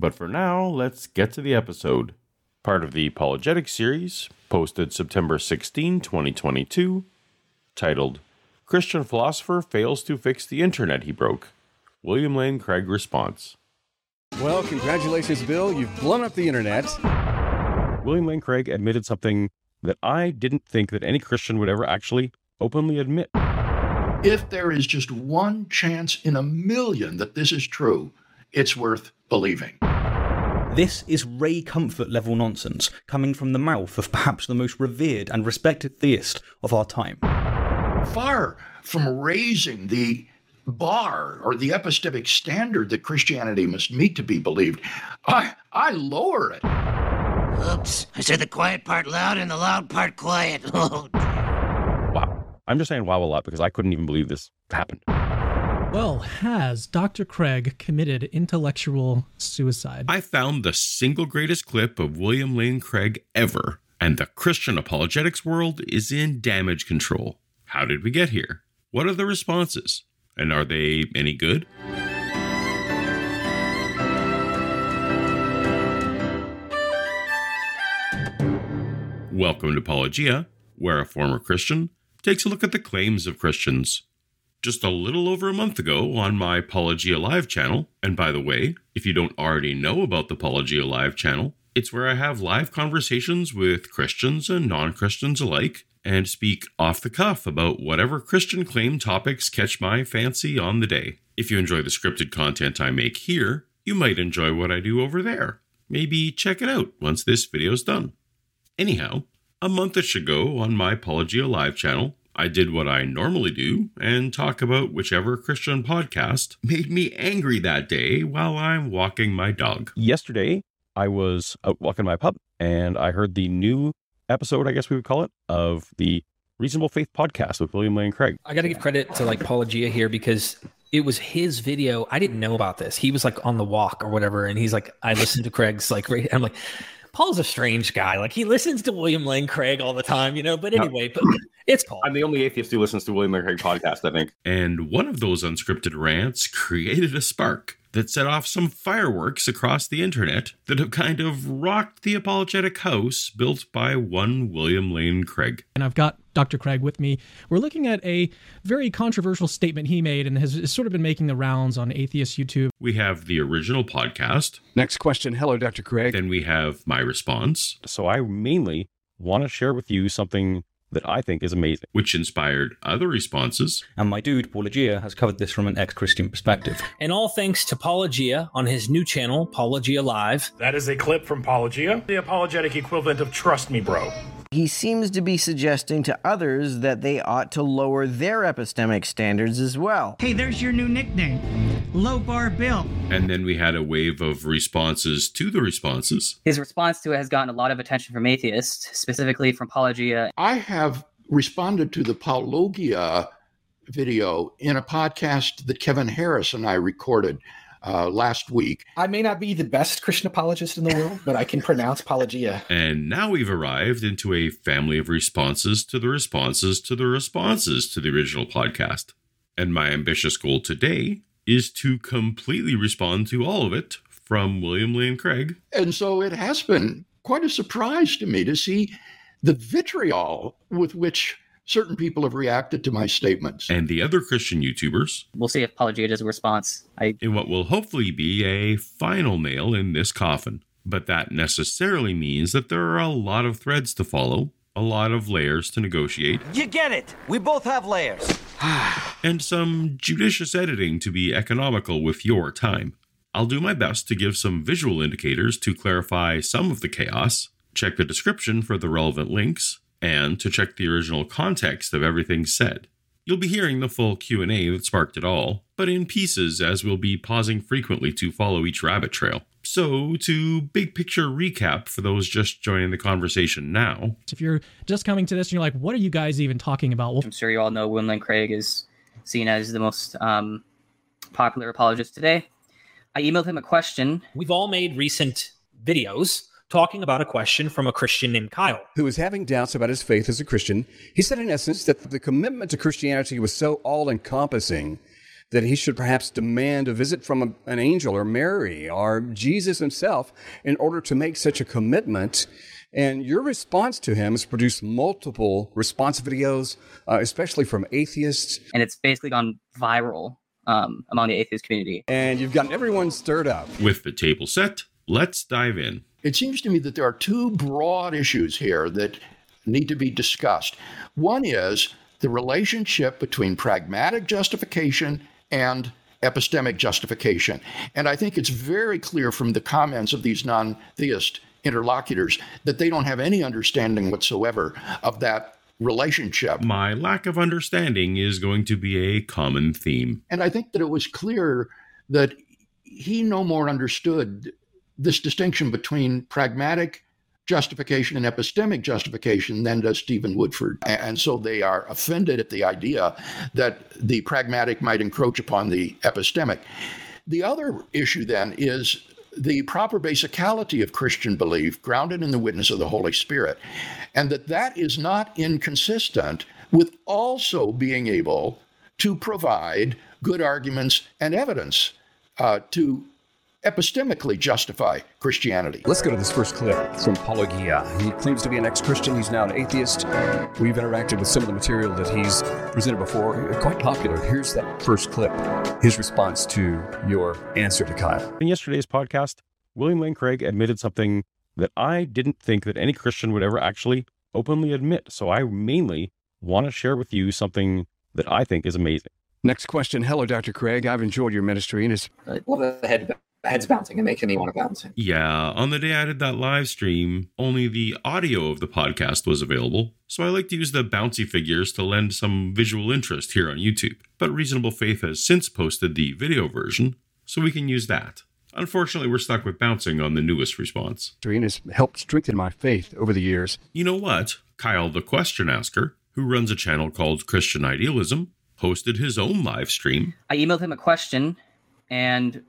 But for now, let's get to the episode. Part of the Apologetic series, posted September 16, 2022, titled Christian Philosopher Fails to Fix the Internet He Broke. William Lane Craig Response. Well, congratulations, Bill. You've blown up the internet. William Lane Craig admitted something that I didn't think that any Christian would ever actually openly admit. If there is just one chance in a million that this is true, it's worth believing. This is Ray Comfort level nonsense coming from the mouth of perhaps the most revered and respected theist of our time. Far from raising the bar or the epistemic standard that Christianity must meet to be believed, I, I lower it. Oops, I said the quiet part loud and the loud part quiet. Oh, Wow. I'm just saying wow a lot because I couldn't even believe this happened. Well, has Dr. Craig committed intellectual suicide? I found the single greatest clip of William Lane Craig ever, and the Christian apologetics world is in damage control. How did we get here? What are the responses? And are they any good? Welcome to Paulogia, where a former Christian takes a look at the claims of Christians. Just a little over a month ago on my Paulogia Live channel, and by the way, if you don't already know about the Paulogia Live channel, it's where I have live conversations with Christians and non Christians alike and speak off the cuff about whatever Christian claim topics catch my fancy on the day. If you enjoy the scripted content I make here, you might enjoy what I do over there. Maybe check it out once this video's done. Anyhow, a monthish ago on my Paulogia Live channel, I did what I normally do and talk about whichever Christian podcast made me angry that day while I'm walking my dog. Yesterday, I was out walking my pup and I heard the new episode, I guess we would call it, of the Reasonable Faith podcast with William Lane Craig. I got to give credit to like Paulogia here because it was his video. I didn't know about this. He was like on the walk or whatever, and he's like, I listened to Craig's like. ra- I'm like, Paul's a strange guy. Like he listens to William Lane Craig all the time, you know. But anyway, but it's Paul. I'm the only atheist who listens to William Lane Craig podcast, I think. And one of those unscripted rants created a spark that set off some fireworks across the internet that have kind of rocked the apologetic house built by one William Lane Craig. and I've got Dr. Craig with me. We're looking at a very controversial statement he made and has, has sort of been making the rounds on atheist YouTube. We have the original podcast, Next question. Hello, Dr. Craig. then we have my response. So I mainly want to share with you something that I think is amazing, which inspired other responses. And my dude, Paulogia, has covered this from an ex Christian perspective. and all thanks to Paulogia on his new channel, Paulogia Live. That is a clip from Paulogia, the apologetic equivalent of Trust Me Bro. He seems to be suggesting to others that they ought to lower their epistemic standards as well. Hey, there's your new nickname, Low Bar Bill. And then we had a wave of responses to the responses. His response to it has gotten a lot of attention from atheists, specifically from Paulogia. I have responded to the Paulogia video in a podcast that Kevin Harris and I recorded uh, last week. I may not be the best Christian apologist in the world, but I can pronounce Paulogia. And now we've arrived into a family of responses to the responses to the responses to the original podcast. And my ambitious goal today is to completely respond to all of it from William Lane Craig. And so it has been quite a surprise to me to see the vitriol with which certain people have reacted to my statements. And the other Christian YouTubers We'll see if Paulogia does a response. I in what will hopefully be a final nail in this coffin. But that necessarily means that there are a lot of threads to follow, a lot of layers to negotiate, you get it. We both have layers. and some judicious editing to be economical with your time. I'll do my best to give some visual indicators to clarify some of the chaos, check the description for the relevant links, and to check the original context of everything said. You'll be hearing the full Q&A that sparked it all, but in pieces as we'll be pausing frequently to follow each rabbit trail. So, to big picture recap for those just joining the conversation now. If you're just coming to this and you're like, what are you guys even talking about? Well, I'm sure you all know William Lane Craig is seen as the most um, popular apologist today. I emailed him a question. We've all made recent videos talking about a question from a Christian named Kyle. Who was having doubts about his faith as a Christian. He said, in essence, that the commitment to Christianity was so all encompassing that he should perhaps demand a visit from a, an angel or Mary or Jesus himself in order to make such a commitment. And your response to him has produced multiple response videos, uh, especially from atheists. And it's basically gone viral um, among the atheist community. And you've gotten everyone stirred up. With the table set, let's dive in. It seems to me that there are two broad issues here that need to be discussed. One is the relationship between pragmatic justification and epistemic justification. And I think it's very clear from the comments of these non theist interlocutors that they don't have any understanding whatsoever of that relationship. My lack of understanding is going to be a common theme. And I think that it was clear that he no more understood this distinction between pragmatic justification and epistemic justification than does Stephen Woodford. And so they are offended at the idea that the pragmatic might encroach upon the epistemic. The other issue then is the proper basicality of Christian belief grounded in the witness of the Holy Spirit, and that that is not inconsistent with also being able to provide good arguments and evidence uh, to epistemically justify Christianity. Let's go to this first clip from Paulogia. He claims to be an ex Christian. He's now an atheist. We've interacted with some of the material that he's presented before, quite popular. Here's that first clip his response to your answer to Kyle. In yesterday's podcast, William Lane Craig admitted something that I didn't think that any Christian would ever actually openly admit. So I mainly want to share with you something that I think is amazing. Next question. Hello, Dr. Craig. I've enjoyed your ministry and it's. Well, the head head's bouncing and making me want to bounce. Yeah, on the day I did that live stream, only the audio of the podcast was available, so I like to use the bouncy figures to lend some visual interest here on YouTube. But Reasonable Faith has since posted the video version, so we can use that. Unfortunately, we're stuck with bouncing on the newest response. And has helped strengthen my faith over the years. You know what? Kyle the Question Asker, who runs a channel called Christian Idealism, hosted his own live stream. I emailed him a question, and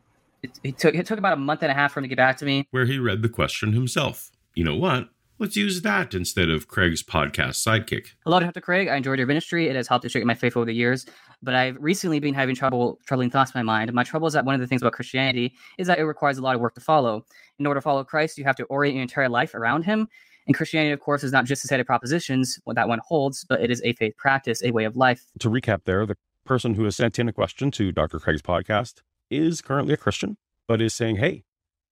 it, it, took it took about a month and a half for him to get back to me. Where he read the question himself. You know what? Let's use that instead of Craig's podcast sidekick. Hello, Dr. Craig. I enjoyed your ministry. It has helped to strengthen my faith over the years. But I've recently been having trouble troubling thoughts in my mind. My trouble is that one of the things about Christianity is that it requires a lot of work to follow. In order to follow Christ, you have to orient your entire life around him. And Christianity, of course, is not just a set of propositions, what that one holds, but it is a faith practice, a way of life. To recap there, the person who has sent in a question to Dr. Craig's podcast is currently a Christian, but is saying, hey,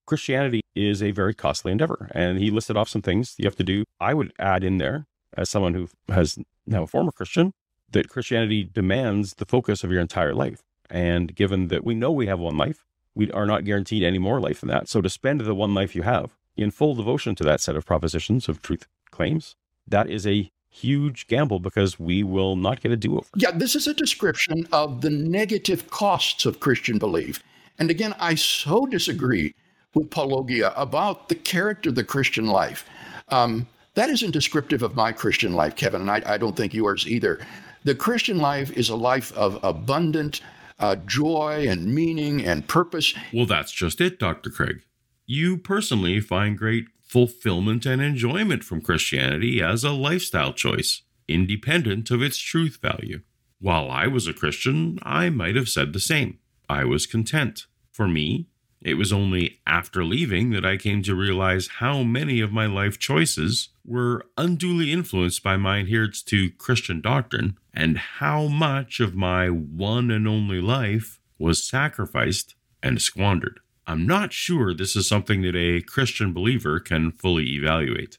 Christianity is a very costly endeavor. And he listed off some things you have to do. I would add in there, as someone who has now a former Christian, that Christianity demands the focus of your entire life. And given that we know we have one life, we are not guaranteed any more life than that. So to spend the one life you have in full devotion to that set of propositions of truth claims, that is a huge gamble because we will not get a do over. Yeah, this is a description of the negative costs of Christian belief. And again, I so disagree with Paulogia about the character of the Christian life. Um, that isn't descriptive of my Christian life, Kevin, and I, I, don't think yours either. The Christian life is a life of abundant uh, joy and meaning and purpose. Well, that's just it, Dr. Craig. You personally find great fulfillment and enjoyment from Christianity as a lifestyle choice, independent of its truth value. While I was a Christian, I might have said the same. I was content. For me, it was only after leaving that I came to realize how many of my life choices were unduly influenced by my adherence to Christian doctrine, and how much of my one and only life was sacrificed and squandered. I'm not sure this is something that a Christian believer can fully evaluate.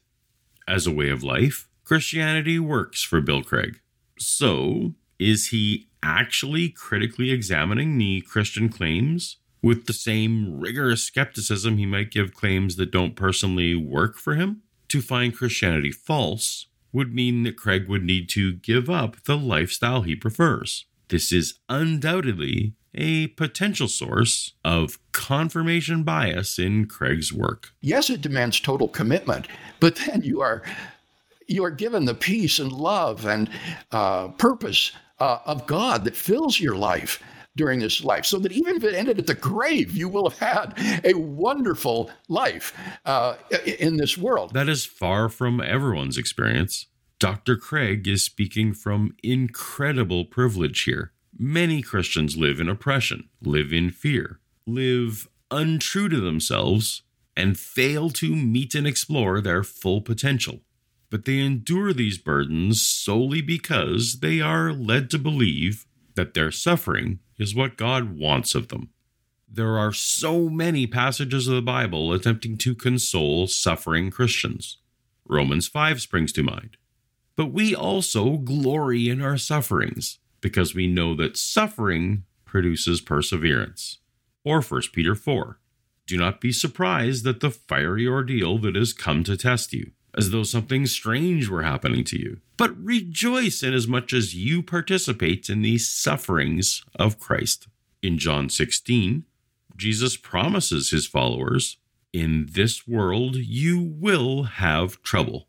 As a way of life, Christianity works for Bill Craig. So, is he actually critically examining the Christian claims with the same rigorous skepticism he might give claims that don't personally work for him. To find Christianity false would mean that Craig would need to give up the lifestyle he prefers. This is undoubtedly a potential source of confirmation bias in Craig's work. Yes, it demands total commitment, but then you are you are given the peace and love and uh, purpose uh, of God that fills your life during this life, so that even if it ended at the grave, you will have had a wonderful life uh, in this world. That is far from everyone's experience. Dr. Craig is speaking from incredible privilege here. Many Christians live in oppression, live in fear, live untrue to themselves, and fail to meet and explore their full potential. But they endure these burdens solely because they are led to believe that their suffering is what God wants of them. There are so many passages of the Bible attempting to console suffering Christians. Romans 5 springs to mind. But we also glory in our sufferings because we know that suffering produces perseverance. Or 1 Peter 4. Do not be surprised at the fiery ordeal that has come to test you, as though something strange were happening to you. But rejoice inasmuch as you participate in the sufferings of Christ. In John 16, Jesus promises his followers, In this world you will have trouble.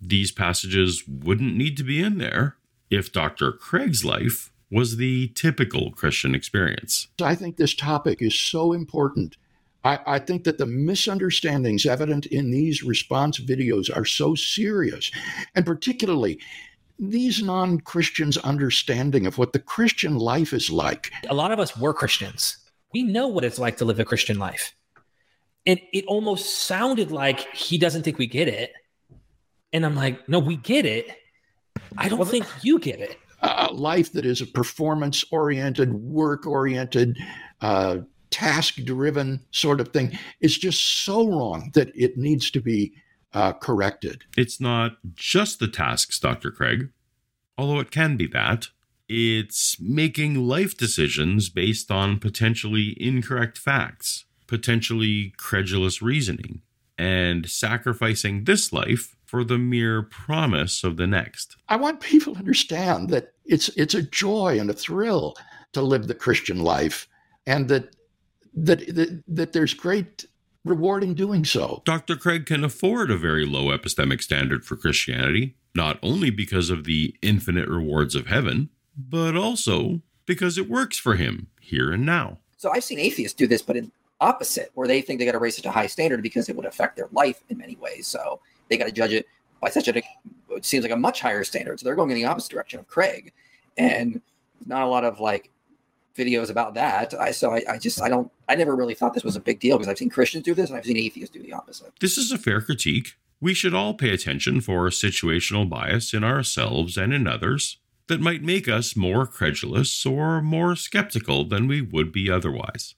These passages wouldn't need to be in there if Dr. Craig's life was the typical Christian experience. I think this topic is so important. I, I, think that the misunderstandings evident in these response videos are so serious, and particularly these non Christians' understanding of what the Christian life is like. A lot of us were Christians. We know what it's like to live a Christian life. And it almost sounded like he doesn't think we get it. And I'm like, no, we get it. I don't well, think you get it. A life that is a performance oriented, work oriented, uh, task driven sort of thing is just so wrong that it needs to be uh, corrected. It's not just the tasks, Dr. Craig, although it can be that. It's making life decisions based on potentially incorrect facts, potentially credulous reasoning, and sacrificing this life for the mere promise of the next. I want people to understand that it's it's a joy and a thrill to live the Christian life, and that that that, that there's great reward in doing so. Dr. Craig can afford a very low epistemic standard for Christianity, not only because of the infinite rewards of heaven, but also because it works for him here and now. So I've seen atheists do this, but in opposite, where they think they got to raise such a high standard because it would affect their life in many ways. So they got to judge it by such a it seems like a much higher standard. So they're going in the opposite direction of Craig, and not a lot of like videos about that. I so I, I just I don't I never really thought this was a big deal because I've seen Christians do this and I've seen atheists do the opposite. This is a fair critique. We should all pay attention for situational bias in ourselves and in others that might make us more credulous or more skeptical than we would be otherwise.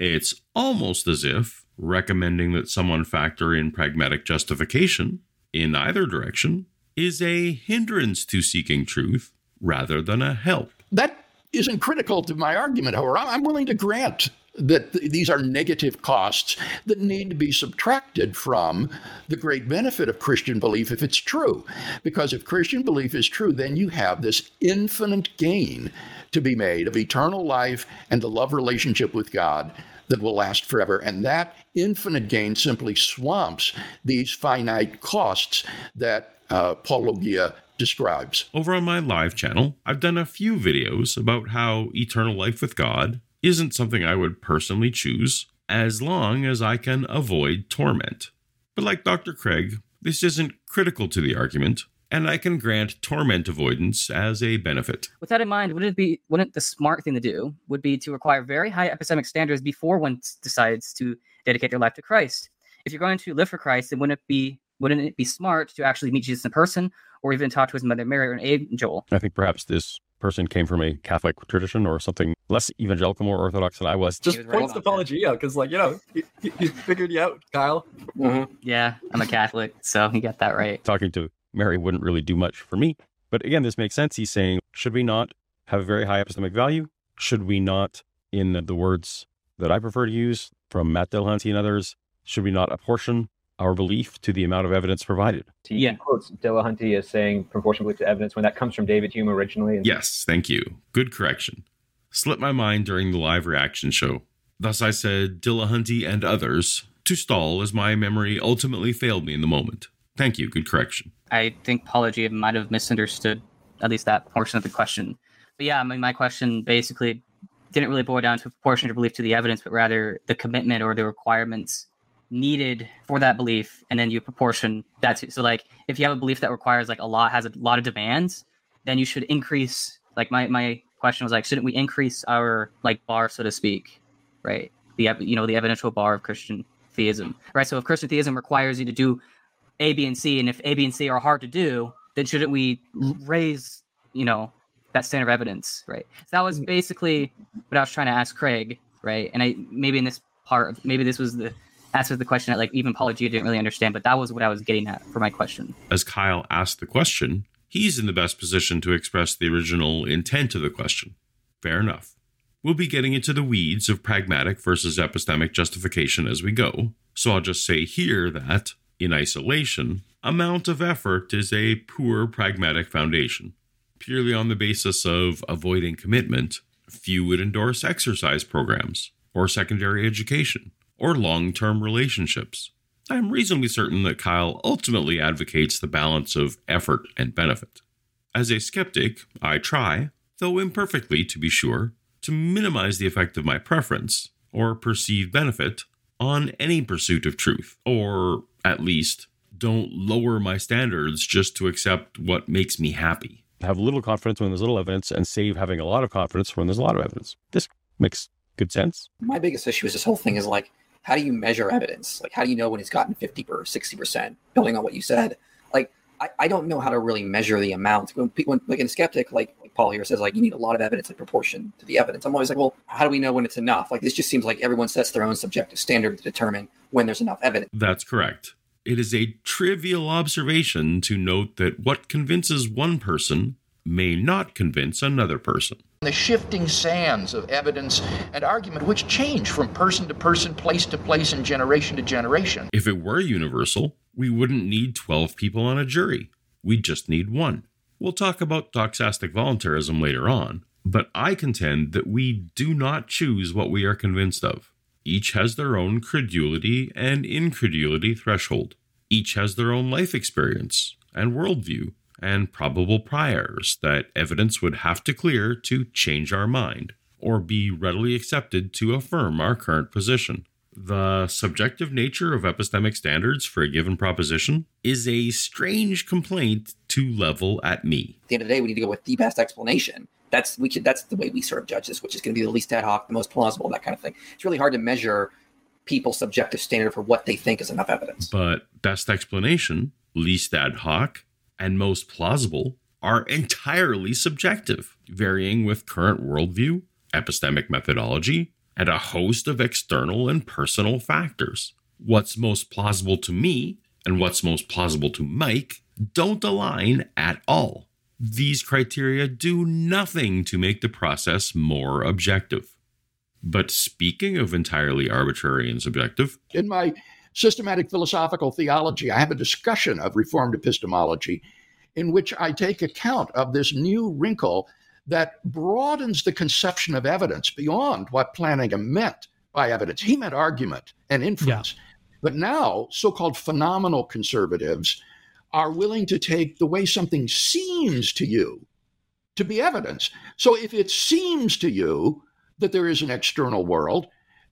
It's almost as if recommending that someone factor in pragmatic justification in either direction is a hindrance to seeking truth rather than a help. That isn't critical to my argument, however. I'm willing to grant that th- these are negative costs that need to be subtracted from the great benefit of Christian belief if it's true. Because if Christian belief is true, then you have this infinite gain to be made of eternal life and the love relationship with God that will last forever. And that infinite gain simply swamps these finite costs that uh, Paulogia describes. Over on my live channel, I've done a few videos about how eternal life with God isn't something I would personally choose as long as I can avoid torment. But like Dr. Craig, this isn't critical to the argument, and I can grant torment avoidance as a benefit. With that in mind, wouldn't it be wouldn't the smart thing to do would be to require very high epistemic standards before one decides to dedicate their life to Christ? If you're going to live for Christ, then wouldn't it be wouldn't it be smart to actually meet Jesus in person or even talk to his mother Mary or an angel? I think perhaps this person came from a Catholic tradition or something less evangelical, more orthodox than I was. Just was points to Paulogia because, like, you know, he, he, figured you out, Kyle. Mm-hmm. Yeah, I'm a Catholic, so he got that right. Talking to Mary wouldn't really do much for me. But again, this makes sense. He's saying, should we not have a very high epistemic value? Should we not, in the words that I prefer to use from Matt Dillahunty and others, should we not apportion our belief to the amount of evidence provided? He yeah. quotes Dillahunty as saying proportionally to evidence when that comes from David Hume originally. Yes, thank you. Good correction. slipped my mind during the live reaction show. Thus, I said Dillahunty and others to stall as my memory ultimately failed me in the moment. Thank you. Good correction. I think Paulogia might have misunderstood at least that portion of the question. But yeah, I mean, my question basically didn't really boil down to proportion of belief to the evidence, but rather the commitment or the requirements needed for that belief, and then you proportion that to. So, like, if you have a belief that requires like a lot, has a lot of demands, then you should increase. Like, my my question was like, shouldn't we increase our like bar, so to speak, right? The you know the evidential bar of Christian theism, right? So, if Christian theism requires you to do A, B, and C, and if A, B, and C are hard to do, then shouldn't we raise you know that standard of evidence, right? So that was mm. basically what I was trying to ask Craig, right? And I maybe in this part, of, maybe this was the answer to the question that like even Paul G didn't really understand, but that was what I was getting at for my question. As Kyle asked the question, he's in the best position to express the original intent of the question. Fair enough. We'll be getting into the weeds of pragmatic versus epistemic justification as we go, so I'll just say here that, in isolation, amount of effort is a poor pragmatic foundation. Purely on the basis of avoiding commitment, few would endorse exercise programs, or secondary education, or long term relationships. I'm reasonably certain that Kyle ultimately advocates the balance of effort and benefit. As a skeptic, I try, though imperfectly to be sure, to minimize the effect of my preference, or perceived benefit, on any pursuit of truth, or, at least, don't lower my standards just to accept what makes me happy. Have little confidence when there's little evidence and save having a lot of confidence when there's a lot of evidence. This makes good sense. My biggest issue is this whole thing is like, how do you measure evidence? Like, how do you know when it's gotten 50 or 60%, building on what you said? Like, I, I don't know how to really measure the amount. When, pe- when like in a skeptic, like, like Paul here says, like, you need a lot of evidence in proportion to the evidence. I'm always like, well, how do we know when it's enough? Like, this just seems like everyone sets their own subjective standard to determine when there's enough evidence. That's correct. It is a trivial observation to note that what convinces one person may not convince another person. The shifting sands of evidence and argument, which change from person to person, place to place, and generation to generation. If it were universal, we wouldn't need 12 people on a jury. We'd just need one. We'll talk about doxastic voluntarism later on, but I contend that we do not choose what we are convinced of. Each has their own credulity and incredulity threshold. Each has their own life experience and worldview and probable priors that evidence would have to clear to change our mind or be readily accepted to affirm our current position. The subjective nature of epistemic standards for a given proposition is a strange complaint to level at me. At the end of the day, we need to go with the best explanation. That's we could, that's the way we sort of judge this, which is going to be the least ad hoc, the most plausible, that kind of thing. It's really hard to measure people's subjective standard for what they think is enough evidence. But best explanation, least ad hoc, and most plausible are entirely subjective, varying with current worldview, epistemic methodology, and a host of external and personal factors. What's most plausible to me and what's most plausible to Mike don't align at all. These criteria do nothing to make the process more objective. But speaking of entirely arbitrary and subjective, In my systematic philosophical theology, I have a discussion of Reformed epistemology in which I take account of this new wrinkle that broadens the conception of evidence beyond what Plantinga meant by evidence. He meant argument and inference. But now, so called phenomenal conservatives are willing to take the way something seems to you to be evidence. So if it seems to you that there is an external world,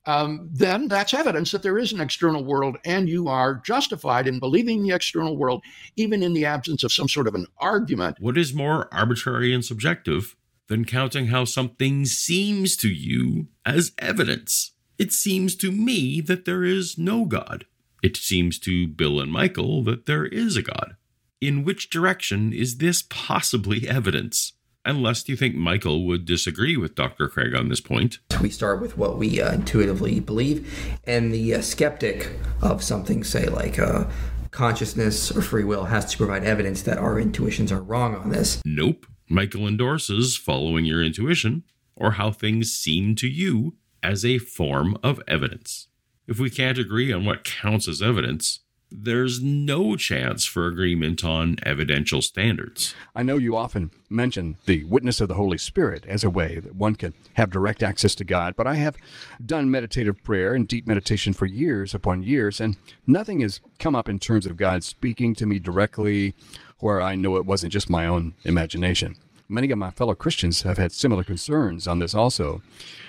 um, then that's evidence that there is an external world, and you are justified in believing the external world, even in the absence of some sort of an argument. what is more arbitrary and subjective than counting how something seems to you as evidence? It seems to me that there is no God. It seems to Bill and Michael that there is a God. In which direction is this possibly evidence? Unless you think Michael would disagree with Dr. Craig on this point. We start with what we uh, intuitively believe, and the uh, skeptic of something, say like uh, consciousness or free will, has to provide evidence that our intuitions are wrong on this. Nope. Michael endorses following your intuition or how things seem to you as a form of evidence. If we can't agree on what counts as evidence, there's no chance for agreement on evidential standards. I know you often mention the witness of the Holy Spirit as a way that one can have direct access to God, but I have done meditative prayer and deep meditation for years upon years, and nothing has come up in terms of God speaking to me directly where I know it wasn't just my own imagination. Many of my fellow Christians have had similar concerns on this also.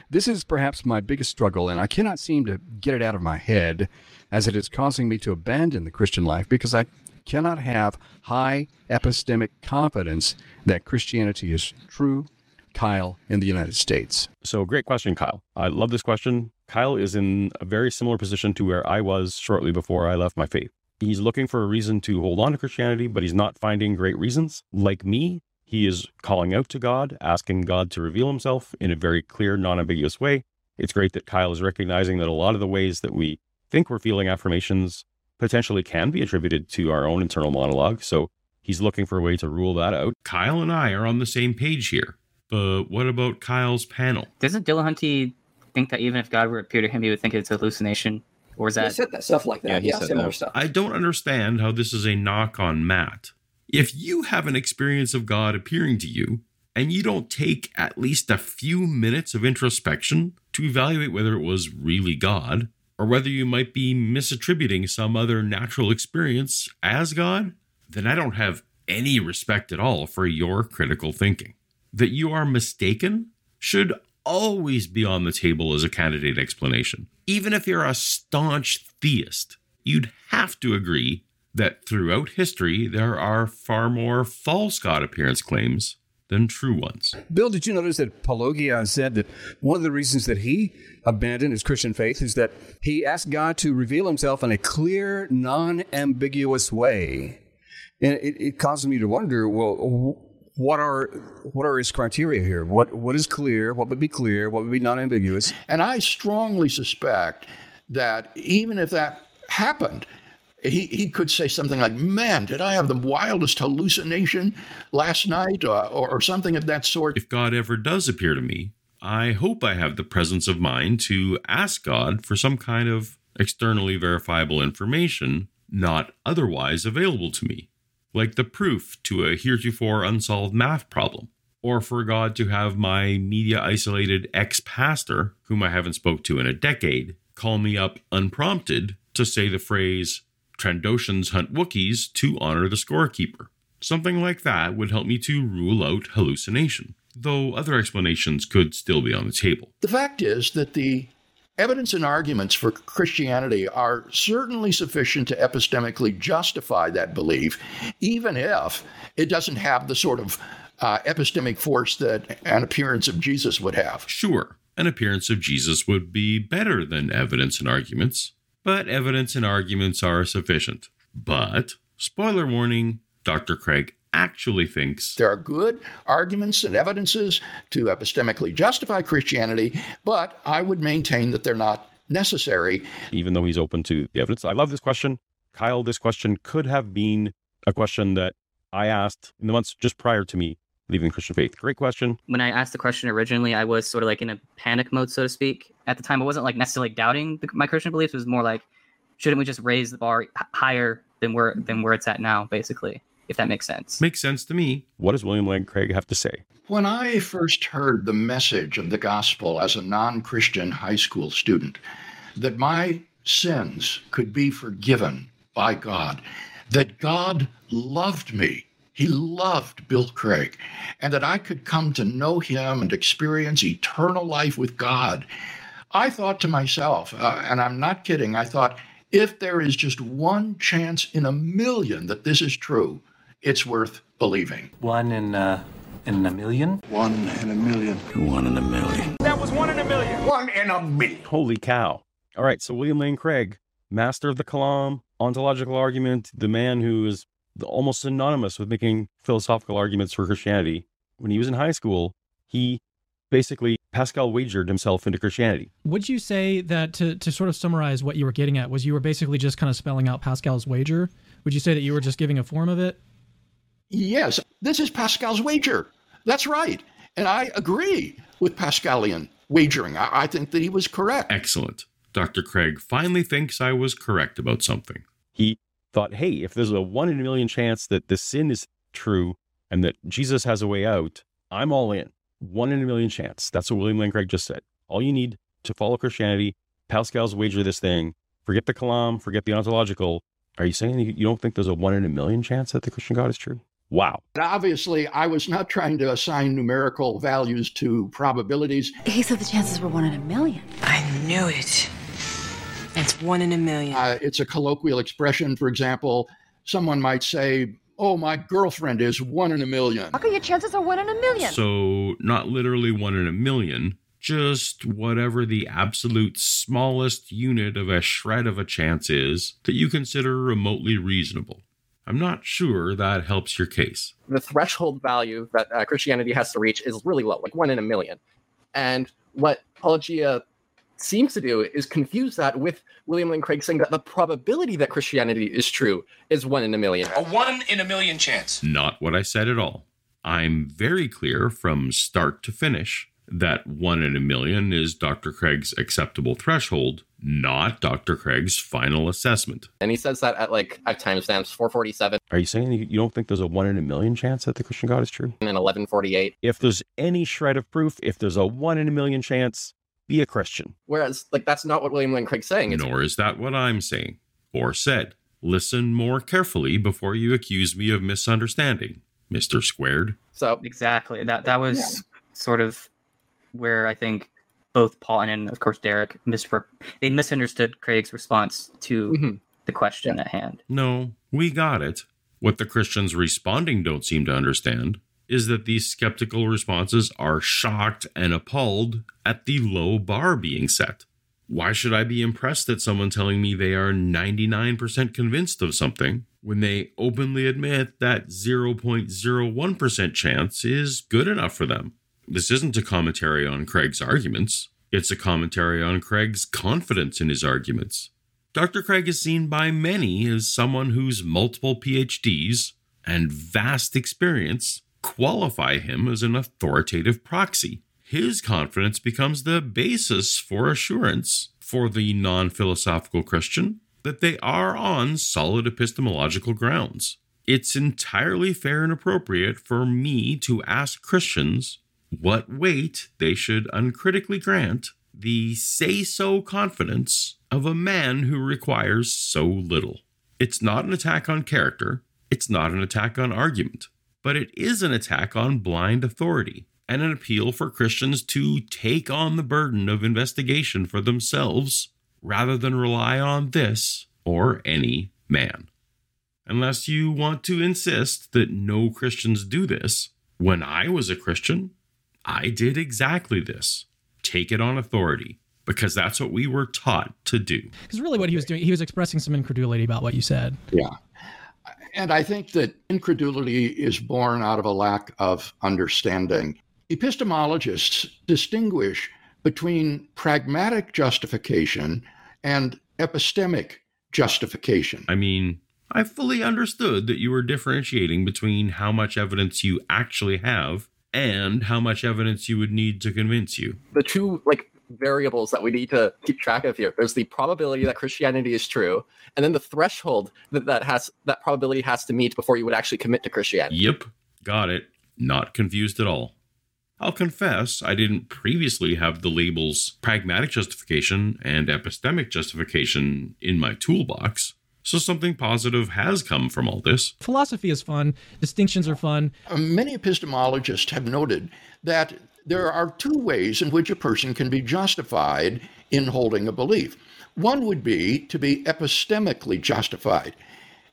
This is perhaps my biggest struggle, and I cannot seem to get it out of my head as it is causing me to abandon the Christian life because I cannot have high epistemic confidence that Christianity is true, Kyle, in the United States. So, great question, Kyle. I love this question. Kyle is in a very similar position to where I was shortly before I left my faith. He's looking for a reason to hold on to Christianity, but he's not finding great reasons. Like me, he is calling out to God, asking God to reveal himself in a very clear, non ambiguous way. It's great that Kyle is recognizing that a lot of the ways that we think we're feeling affirmations potentially can be attributed to our own internal monologue. So he's looking for a way to rule that out. Kyle and I are on the same page here. But what about Kyle's panel? Doesn't Dillahunty think that even if God were to appear to him, he would think it's a hallucination? Or is that He said that stuff like that. Yeah, similar stuff. I don't understand how this is a knock on Matt. If you have an experience of God appearing to you, and you don't take at least a few minutes of introspection to evaluate whether it was really God, or whether you might be misattributing some other natural experience as God, then I don't have any respect at all for your critical thinking. That you are mistaken should always be on the table as a candidate explanation. Even if you're a staunch theist, you'd have to agree that throughout history there are far more false God appearance claims than true ones. Bill, did you notice that Pelagia said that one of the reasons that he abandoned his Christian faith is that he asked God to reveal himself in a clear, non ambiguous way? And it, it causes me to wonder well, what are what are his criteria here? What what is clear? What would be clear? What would be non-ambiguous? And I strongly suspect that even if that happened, he, he could say something like, Man, did I have the wildest hallucination last night, or, or, or something of that sort? If God ever does appear to me, I hope I have the presence of mind to ask God for some kind of externally verifiable information not otherwise available to me, like the proof to a heretofore unsolved math problem, or for God to have my media isolated ex pastor, whom I haven't spoke to in a decade, call me up unprompted to say the phrase, Trandoshans hunt Wookiees to honor the scorekeeper. Something like that would help me to rule out hallucination, though other explanations could still be on the table. The fact is that the evidence and arguments for Christianity are certainly sufficient to epistemically justify that belief, even if it doesn't have the sort of uh, epistemic force that an appearance of Jesus would have. Sure, an appearance of Jesus would be better than evidence and arguments, but evidence and arguments are sufficient. But, spoiler warning, Dr. Craig actually thinks there are good arguments and evidences to epistemically justify Christianity, but I would maintain that they're not necessary. Even though he's open to the evidence. I love this question. Kyle, this question could have been a question that I asked in the months just prior to me leaving Christian faith. Great question. When I asked the question originally, I was sort of like in a panic mode, so to speak. At the time, I wasn't like necessarily doubting the, my Christian beliefs. It was more like, shouldn't we just raise the bar h- higher than where than where it's at now, basically? If that makes sense. Makes sense to me. What does William Lane Craig have to say? When I first heard the message of the gospel as a non Christian high school student, that my sins could be forgiven by God, that God loved me, He loved Bill Craig, and that I could come to know Him and experience eternal life with God, I thought to myself, uh, and I'm not kidding, I thought, if there is just one chance in a million that this is true, it's worth believing. One in uh, in a million. One in a million. One in a million. That was one in a million. One in a million. Holy cow. All right, so William Lane Craig, master of the Kalam, ontological argument, the man who is almost synonymous with making philosophical arguments for Christianity. When he was in high school, he basically Pascal wagered himself into Christianity. Would you say that to, to sort of summarize what you were getting at was you were basically just kind of spelling out Pascal's wager? Would you say that you were just giving a form of it? Yes, this is Pascal's wager. That's right. And I agree with Pascalian wagering. I, I think that he was correct. Excellent. Dr. Craig finally thinks I was correct about something. He thought, hey, if there's a one in a million chance that the sin is true and that Jesus has a way out, I'm all in. One in a million chance. That's what William Lane Craig just said. All you need to follow Christianity, Pascal's wager this thing, forget the Kalam, forget the ontological. Are you saying you don't think there's a one in a million chance that the Christian God is true? Wow. And obviously, I was not trying to assign numerical values to probabilities. He said the chances were one in a million. I knew it. It's one in a million. Uh, it's a colloquial expression. For example, someone might say, Oh, my girlfriend is one in a million. How come your chances are one in a million? So, not literally one in a million, just whatever the absolute smallest unit of a shred of a chance is that you consider remotely reasonable. I'm not sure that helps your case. The threshold value that uh, Christianity has to reach is really low, like one in a million. And what Paulogia seems to do is confuse that with William Lane Craig saying that the probability that Christianity is true is one in a million. A one in a million chance. Not what I said at all. I'm very clear from start to finish that one in a million is Dr. Craig's acceptable threshold, not Dr. Craig's final assessment. And he says that at like at timestamps 447 Are you saying you don't think there's a one in a million chance that the Christian God is true? and 1148. If there's any shred of proof, if there's a one in a million chance, be a Christian. Whereas, like, that's not what William Lane Craig's saying. It's Nor is that what I'm saying or said. Listen more carefully before you accuse me of misunderstanding, Mr. Squared. so Exactly. That that was sort of where I think both Paul and, of course Derek misrep- they misunderstood Craig's response to mm-hmm. the question at hand. No, we got it. What the Christians responding don't seem to understand is that these skeptical responses are shocked and appalled at the low bar being set. Why should I be impressed at someone telling me they are 99% convinced of something when they openly admit that 0.01% chance is good enough for them? This isn't a commentary on Craig's arguments, it's a commentary on Craig's confidence in his arguments. Dr. Craig is seen by many as someone whose multiple PhDs and vast experience qualify him as an authoritative proxy. His confidence becomes the basis for assurance for the non philosophical Christian that they are on solid epistemological grounds. It's entirely fair and appropriate for me to ask Christians what weight they should uncritically grant the say so confidence of a man who requires so little. It's not an attack on character, it's not an attack on argument, but it is an attack on blind authority and an appeal for Christians to take on the burden of investigation for themselves rather than rely on this or any man. Unless you want to insist that no Christians do this, when I was a Christian, I did exactly this take it on authority because that's what we were taught to do. Because really, what he was doing, he was expressing some incredulity about what you said. Yeah. And I think that incredulity is born out of a lack of understanding. Epistemologists distinguish between pragmatic justification and epistemic justification. I mean, I fully understood that you were differentiating between how much evidence you actually have and how much evidence you would need to convince you. the two like variables that we need to keep track of here. There's the probability that Christianity is true, and then the threshold that that has that probability has to meet before you would actually commit to Christianity. Yep, got it. Not confused at all. I'll confess I didn't previously have the labels pragmatic justification and epistemic justification in my toolbox, so something positive has come from all this. Philosophy is fun. Distinctions are fun. Uh, Many epistemologists have noted that there are two ways in which a person can be justified in holding a belief. One would be to be epistemically justified.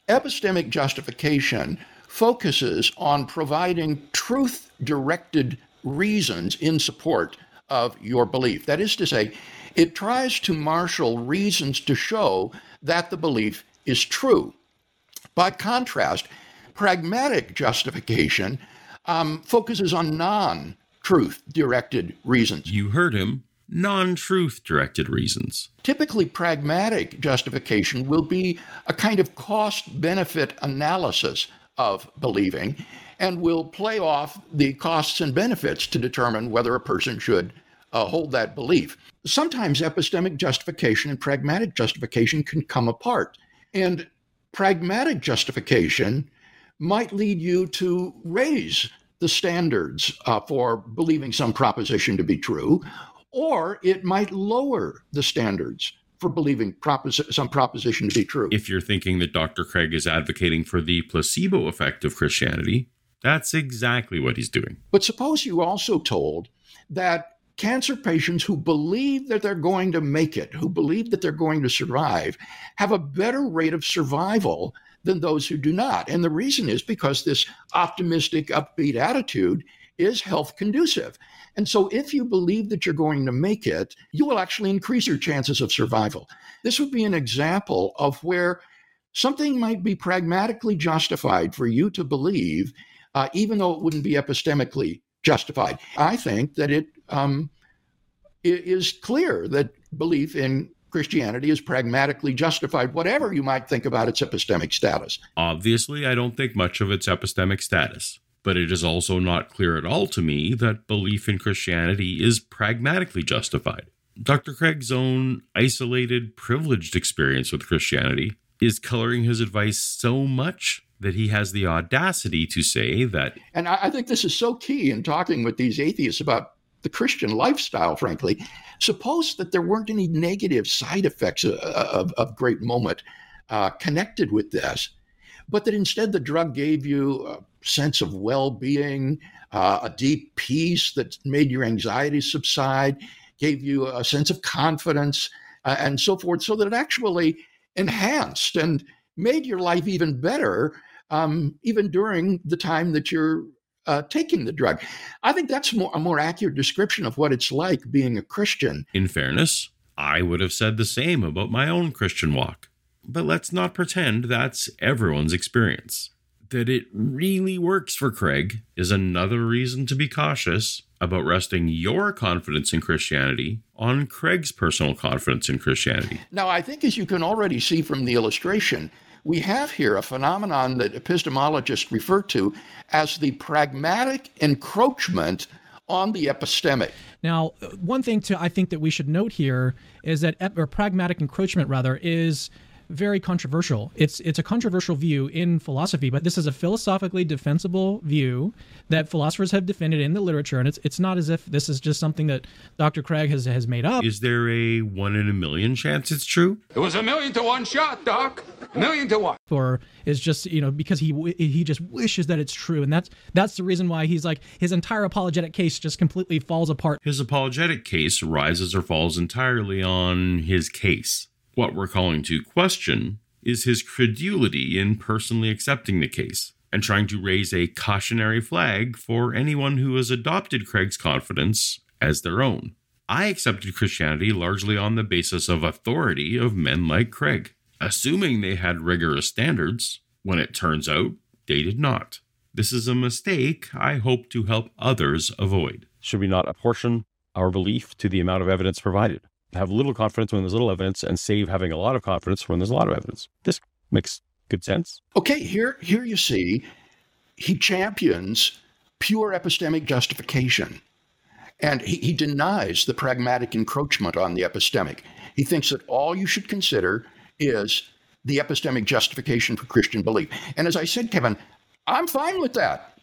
Epistemic justification focuses on providing truth directed reasons in support of your belief. That is to say, it tries to marshal reasons to show that the belief is true. By contrast, pragmatic justification um, focuses on non truth directed reasons. You heard him. Non truth directed reasons. Typically, pragmatic justification will be a kind of cost benefit analysis of believing and will play off the costs and benefits to determine whether a person should uh, hold that belief. Sometimes epistemic justification and pragmatic justification can come apart. And pragmatic justification might lead you to raise the standards uh, for believing some proposition to be true, or it might lower the standards for believing propos- some proposition to be true. If you're thinking that Dr. Craig is advocating for the placebo effect of Christianity, that's exactly what he's doing. But suppose you also told that cancer patients who believe that they're going to make it, who believe that they're going to survive, have a better rate of survival than those who do not. And the reason is because this optimistic, upbeat attitude is health conducive. And so, if you believe that you're going to make it, you will actually increase your chances of survival. This would be an example of where something might be pragmatically justified for you to believe, uh, even though it wouldn't be epistemically justified. I think that it um, is clear that belief in Christianity is pragmatically justified, whatever you might think about its epistemic status. Obviously, I don't think much of its epistemic status, but it is also not clear at all to me that belief in Christianity is pragmatically justified. Dr. Craig's own isolated, privileged experience with Christianity is coloring his advice so much that he has the audacity to say that. And I think this is so key in talking with these atheists about the Christian lifestyle, frankly. Suppose that there weren't any negative side effects of, of, of great moment uh, connected with this, but that instead the drug gave you a sense of well being, uh, a deep peace that made your anxiety subside, gave you a sense of confidence, uh, and so forth, so that it actually enhanced and made your life even better, um, even during the time that you're uh, taking the drug. I think that's more, a more accurate description of what it's like being a Christian. In fairness, I would have said the same about my own Christian walk. But let's not pretend that's everyone's experience. That it really works for Craig is another reason to be cautious about resting your confidence in Christianity on Craig's personal confidence in Christianity. Now, I think as you can already see from the illustration, we have here a phenomenon that epistemologists refer to as the pragmatic encroachment on the epistemic. Now, one thing to I think that we should note here is that or pragmatic encroachment rather is very controversial. It's it's a controversial view in philosophy, but this is a philosophically defensible view that philosophers have defended in the literature, and it's it's not as if this is just something that Dr. Craig has has made up. Is there a one in a million chance it's true? It was a million to one shot, Doc. A million to one. Or is just you know because he he just wishes that it's true, and that's that's the reason why he's like his entire apologetic case just completely falls apart. His apologetic case rises or falls entirely on his case. What we're calling to question is his credulity in personally accepting the case and trying to raise a cautionary flag for anyone who has adopted Craig's confidence as their own. I accepted Christianity largely on the basis of authority of men like Craig, assuming they had rigorous standards, when it turns out they did not. This is a mistake I hope to help others avoid. Should we not apportion our belief to the amount of evidence provided? Have little confidence when there's little evidence and save having a lot of confidence when there's a lot of evidence. This makes good sense. Okay, here here you see he champions pure epistemic justification. And he, he denies the pragmatic encroachment on the epistemic. He thinks that all you should consider is the epistemic justification for Christian belief. And as I said, Kevin, I'm fine with that.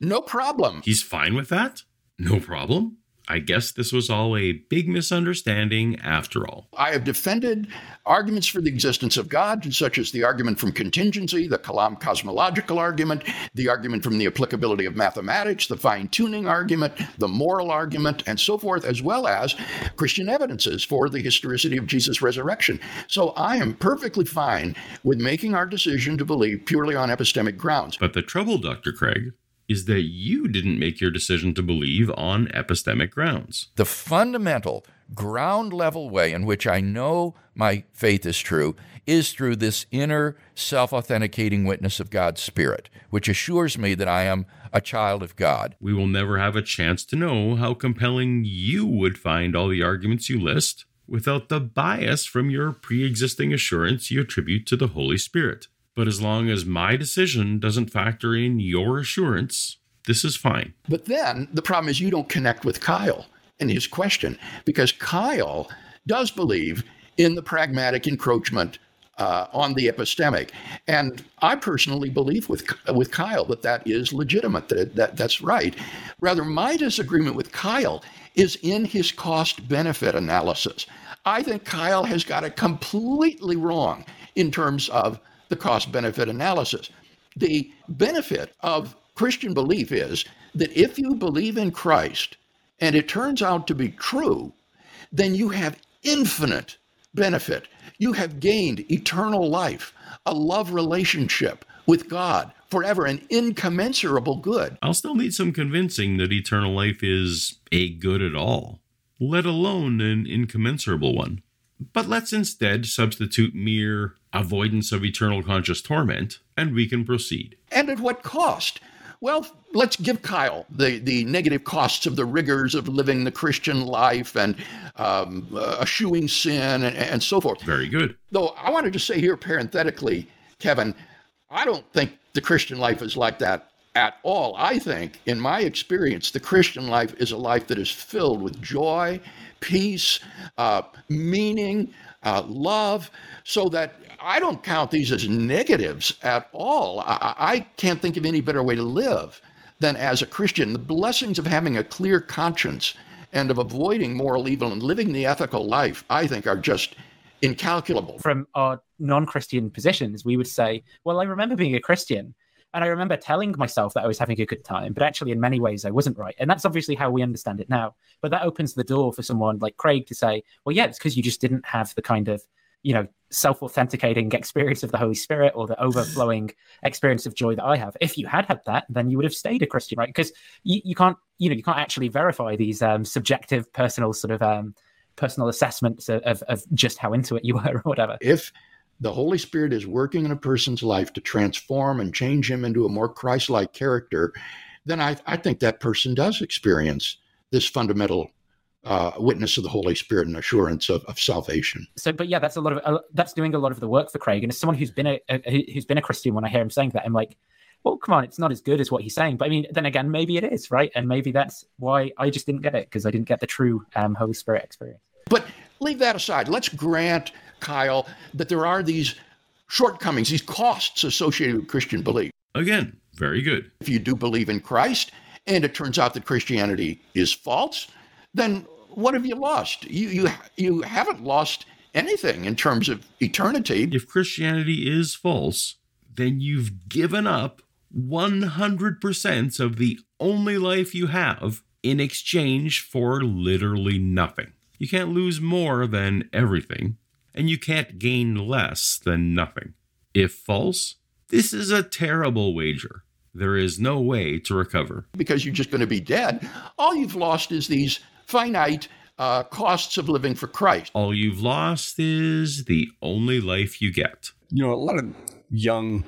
No problem. He's fine with that? No problem? I guess this was all a big misunderstanding after all. I have defended arguments for the existence of God, such as the argument from contingency, the Kalam cosmological argument, the argument from the applicability of mathematics, the fine tuning argument, the moral argument, and so forth, as well as Christian evidences for the historicity of Jesus' resurrection. So I am perfectly fine with making our decision to believe purely on epistemic grounds. But the trouble, Dr. Craig, is that you didn't make your decision to believe on epistemic grounds. The fundamental ground level way in which I know my faith is true is through this inner self authenticating witness of God's Spirit, which assures me that I am a child of God. We will never have a chance to know how compelling you would find all the arguments you list without the bias from your pre existing assurance you attribute to the Holy Spirit. But as long as my decision doesn't factor in your assurance, this is fine. But then the problem is you don't connect with Kyle and his question because Kyle does believe in the pragmatic encroachment uh, on the epistemic. And I personally believe with with Kyle that that is legitimate, that, that that's right. Rather, my disagreement with Kyle is in his cost benefit analysis. I think Kyle has got it completely wrong in terms of the cost benefit analysis. The benefit of Christian belief is that if you believe in Christ and it turns out to be true, then you have infinite benefit. You have gained eternal life, a love relationship with God forever, an incommensurable good. I'll still need some convincing that eternal life is a good at all, let alone an incommensurable one. But let's instead substitute mere avoidance of eternal conscious torment, and we can proceed. And at what cost? Well, let's give Kyle the, the negative costs of the rigors of living the Christian life and um, uh, eschewing sin and, and so forth. Very good. Though I wanted to say here parenthetically, Kevin, I don't think the Christian life is like that at all. I think, in my experience, the Christian life is a life that is filled with joy, peace, uh, meaning, uh, love, so that I don't count these as negatives at all. I, I can't think of any better way to live than as a Christian. The blessings of having a clear conscience and of avoiding moral evil and living the ethical life, I think, are just incalculable. From our non Christian positions, we would say, Well, I remember being a Christian. And I remember telling myself that I was having a good time, but actually, in many ways, I wasn't right. And that's obviously how we understand it now. But that opens the door for someone like Craig to say, well, yeah, it's because you just didn't have the kind of, you know, self authenticating experience of the Holy Spirit or the overflowing experience of joy that I have. If you had had that, then you would have stayed a Christian, right? Because you, you can't, you know, you can't actually verify these um, subjective, personal sort of um, personal assessments of, of, of just how into it you were or whatever. If the Holy Spirit is working in a person's life to transform and change him into a more Christ like character, then I, I, think that person does experience this fundamental uh, witness of the Holy Spirit and assurance of, of, salvation. So, but yeah, that's a lot of uh, that's doing a lot of the work for Craig. And as someone who's been a, a, who's been a Christian, when I hear him saying that, I'm like, well, come on, it's not as good as what he's saying. But I mean, then again, maybe it is, right? And maybe that's why I just didn't get it because I didn't get the true um, Holy Spirit experience. But leave that aside. Let's grant Kyle, that there are these shortcomings, these costs associated with Christian belief. Again, very good. If you do believe in Christ and it turns out that Christianity is false, then what have you lost? You you you haven't lost anything in terms of eternity. If Christianity is false, then you've given up 100% of the only life you have in exchange for literally nothing. You can't lose more than everything and you can't gain less than nothing. If false, this is a terrible wager. There is no way to recover. Because you're just going to be dead. All you've lost is these finite uh, costs of living for Christ. All you've lost is the only life you get. You know, a lot of young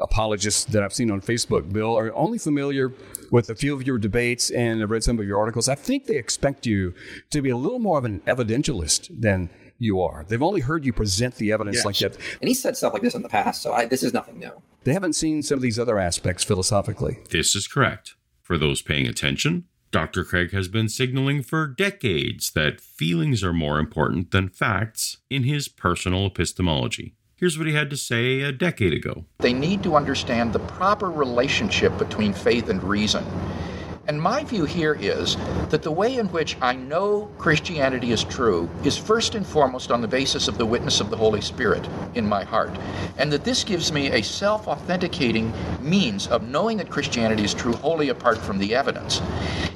apologists that I've seen on Facebook, Bill, are only familiar with a few of your debates and I've read some of your articles. I think they expect you to be a little more of an evidentialist than you are. They've only heard you present the evidence yes. like that. And he said stuff like this in the past, so I, this is nothing new. They haven't seen some of these other aspects philosophically. This is correct. For those paying attention, Dr. Craig has been signaling for decades that feelings are more important than facts in his personal epistemology. Here's what he had to say a decade ago. They need to understand the proper relationship between faith and reason. And my view here is that the way in which I know Christianity is true is first and foremost on the basis of the witness of the Holy Spirit in my heart. And that this gives me a self authenticating means of knowing that Christianity is true wholly apart from the evidence.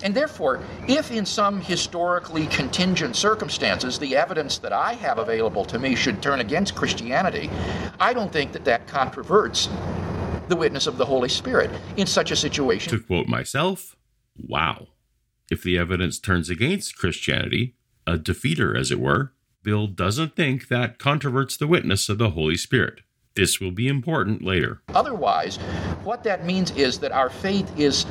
And therefore, if in some historically contingent circumstances the evidence that I have available to me should turn against Christianity, I don't think that that controverts the witness of the Holy Spirit in such a situation. To quote myself, Wow. If the evidence turns against Christianity, a defeater, as it were, Bill doesn't think that controverts the witness of the Holy Spirit. This will be important later. Otherwise, what that means is that our faith is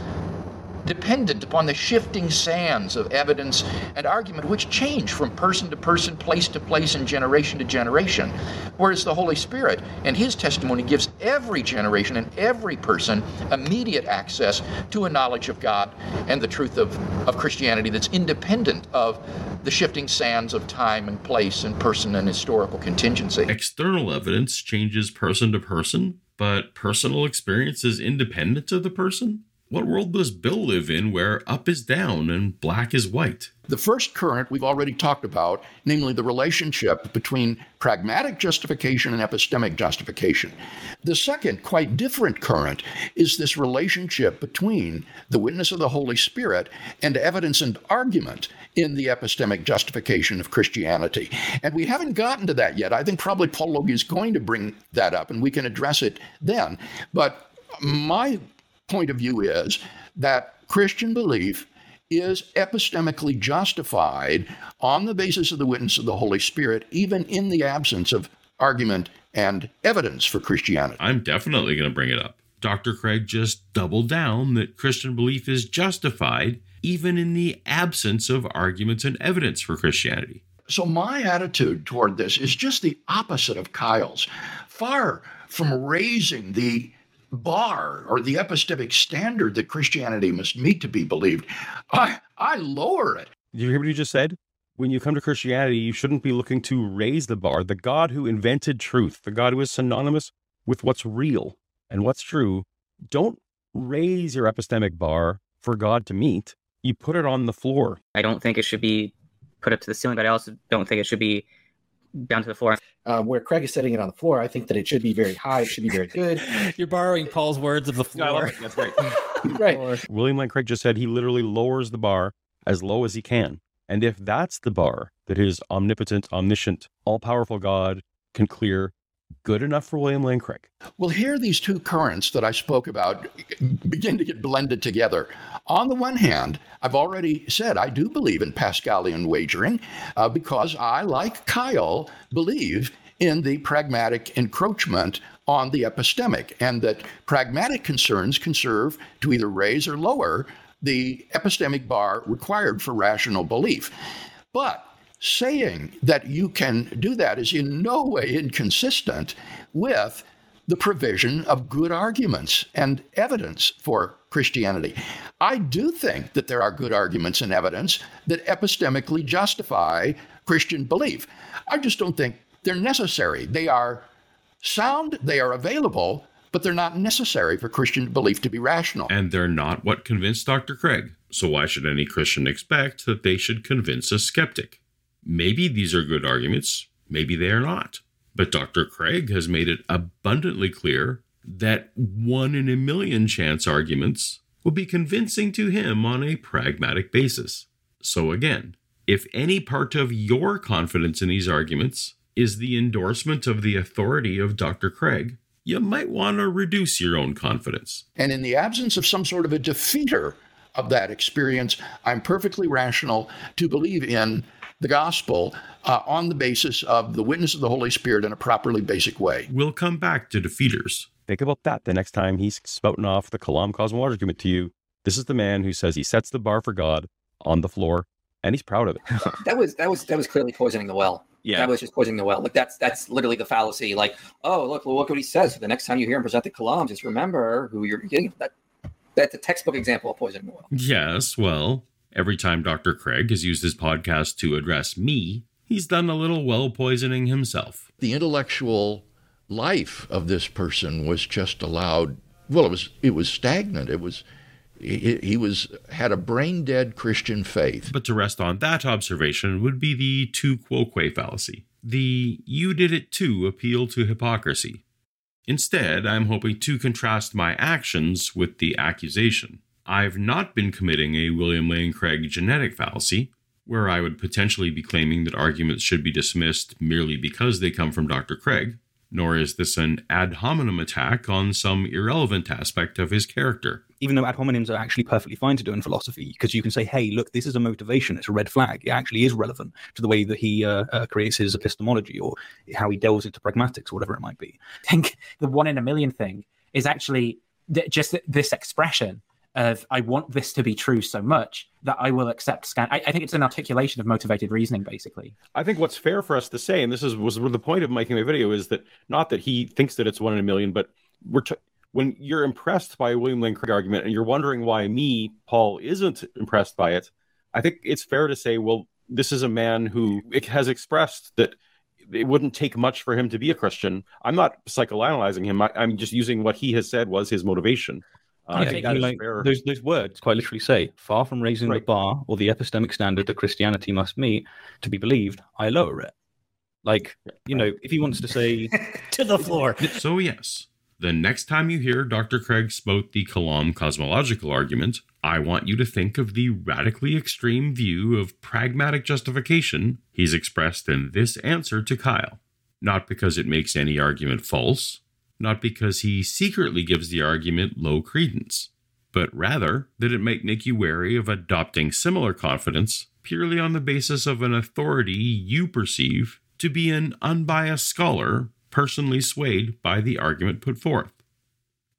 dependent upon the shifting sands of evidence and argument, which change from person to person, place to place, and generation to generation. Whereas the Holy Spirit and His testimony gives every generation and every person immediate access to a knowledge of God and the truth of, of Christianity that's independent of the shifting sands of time and place and person and historical contingency. External evidence changes person to person, but personal experience is independent of the person? What world does Bill live in where up is down and black is white? The first current we've already talked about, namely the relationship between pragmatic justification and epistemic justification. The second, quite different current, is this relationship between the witness of the Holy Spirit and evidence and argument in the epistemic justification of Christianity. And we haven't gotten to that yet. I think probably Paulogia is going to bring that up and we can address it then. But my point of view is that Christian belief is epistemically justified on the basis of the witness of the Holy Spirit, even in the absence of argument and evidence for Christianity. I'm definitely going to bring it up. Dr. Craig just doubled down that Christian belief is justified even in the absence of arguments and evidence for Christianity. So, my attitude toward this is just the opposite of Kyle's. Far from raising the bar or the epistemic standard that Christianity must meet to be believed, I, I lower it. Did you hear what you just said? When you come to Christianity, you shouldn't be looking to raise the bar. The God who invented truth, the God who is synonymous with what's real and what's true, don't raise your epistemic bar for God to meet. You put it on the floor. I don't think it should be put up to the ceiling, but I also don't think it should be down to the floor. Um, where Craig is setting it on the floor, I think that it should be very high. It should be very good. You're borrowing Paul's words of the floor. That's great. right. William Lane Craig just said he literally lowers the bar as low as he can. And if that's the bar that his omnipotent, omniscient, all powerful God can clear, good enough for William Lane Craig. Well, here these two currents that I spoke about begin to get blended together. On the one hand, I've already said I do believe in Pascalian wagering uh, because I, like Kyle, believe in the pragmatic encroachment on the epistemic, and that pragmatic concerns can serve to either raise or lower the epistemic bar required for rational belief. But saying that you can do that is in no way inconsistent with the provision of good arguments and evidence for Christianity. I do think that there are good arguments and evidence that epistemically justify Christian belief. I just don't think they're necessary. They are sound, they are available, but they're not necessary for Christian belief to be rational. And they're not what convinced Dr. Craig. So why should any Christian expect that they should convince a skeptic? Maybe these are good arguments, maybe they are not. But Dr. Craig has made it abundantly clear that one in a million chance arguments will be convincing to him on a pragmatic basis. So again, if any part of your confidence in these arguments is the endorsement of the authority of Dr. Craig, you might want to reduce your own confidence. And in the absence of some sort of a defeater of that experience, I'm perfectly rational to believe in the gospel uh, on the basis of the witness of the Holy Spirit in a properly basic way. We'll come back to defeaters. Think about that the next time he's spouting off the Kalam Cosmology argument to you. This is the man who says he sets the bar for God on the floor, and he's proud of it. that was that was that was clearly poisoning the well. Yeah. That was just poisoning the well. Like that's that's literally the fallacy. Like, oh look, well, look what he says. So the next time you hear him present the kalam, just remember who you're getting. That that's a textbook example of poisoning the well. Yes, well, every time Dr. Craig has used his podcast to address me, he's done a little well poisoning himself. The intellectual life of this person was just allowed. Well, it was it was stagnant. It was he, he was had a brain dead Christian faith. But to rest on that observation would be the tu quoque fallacy. The you did it too appeal to hypocrisy. Instead, I'm hoping to contrast my actions with the accusation. I've not been committing a William Lane Craig genetic fallacy, where I would potentially be claiming that arguments should be dismissed merely because they come from Dr. Craig, nor is this an ad hominem attack on some irrelevant aspect of his character. Even though ad hominems are actually perfectly fine to do in philosophy, because you can say, hey, look, this is a motivation, it's a red flag. It actually is relevant to the way that he uh, uh, creates his epistemology or how he delves into pragmatics or whatever it might be. I think the one in a million thing is actually th- just th- this expression of I want this to be true so much that I will accept scan. I, I think it's an articulation of motivated reasoning, basically. I think what's fair for us to say, and this is was the point of making my video, is that not that he thinks that it's one in a million, but we're t- when you're impressed by a William Lane Craig argument and you're wondering why me, Paul, isn't impressed by it, I think it's fair to say, well, this is a man who has expressed that it wouldn't take much for him to be a Christian. I'm not psychoanalyzing him. I, am just using what he has said was his motivation. Uh, I think that is like, fair. those, those words quite literally say, far from raising Right. the bar or the epistemic standard that Christianity must meet to be believed, I lower it. Like, you know, if he wants to say to the floor. So, yes, the next time you hear Dr. Craig spout the Kalam cosmological argument, I want you to think of the radically extreme view of pragmatic justification he's expressed in this answer to Kyle. Not because it makes any argument false, not because he secretly gives the argument low credence, but rather that it might make you wary of adopting similar confidence purely on the basis of an authority you perceive to be an unbiased scholar personally swayed by the argument put forth.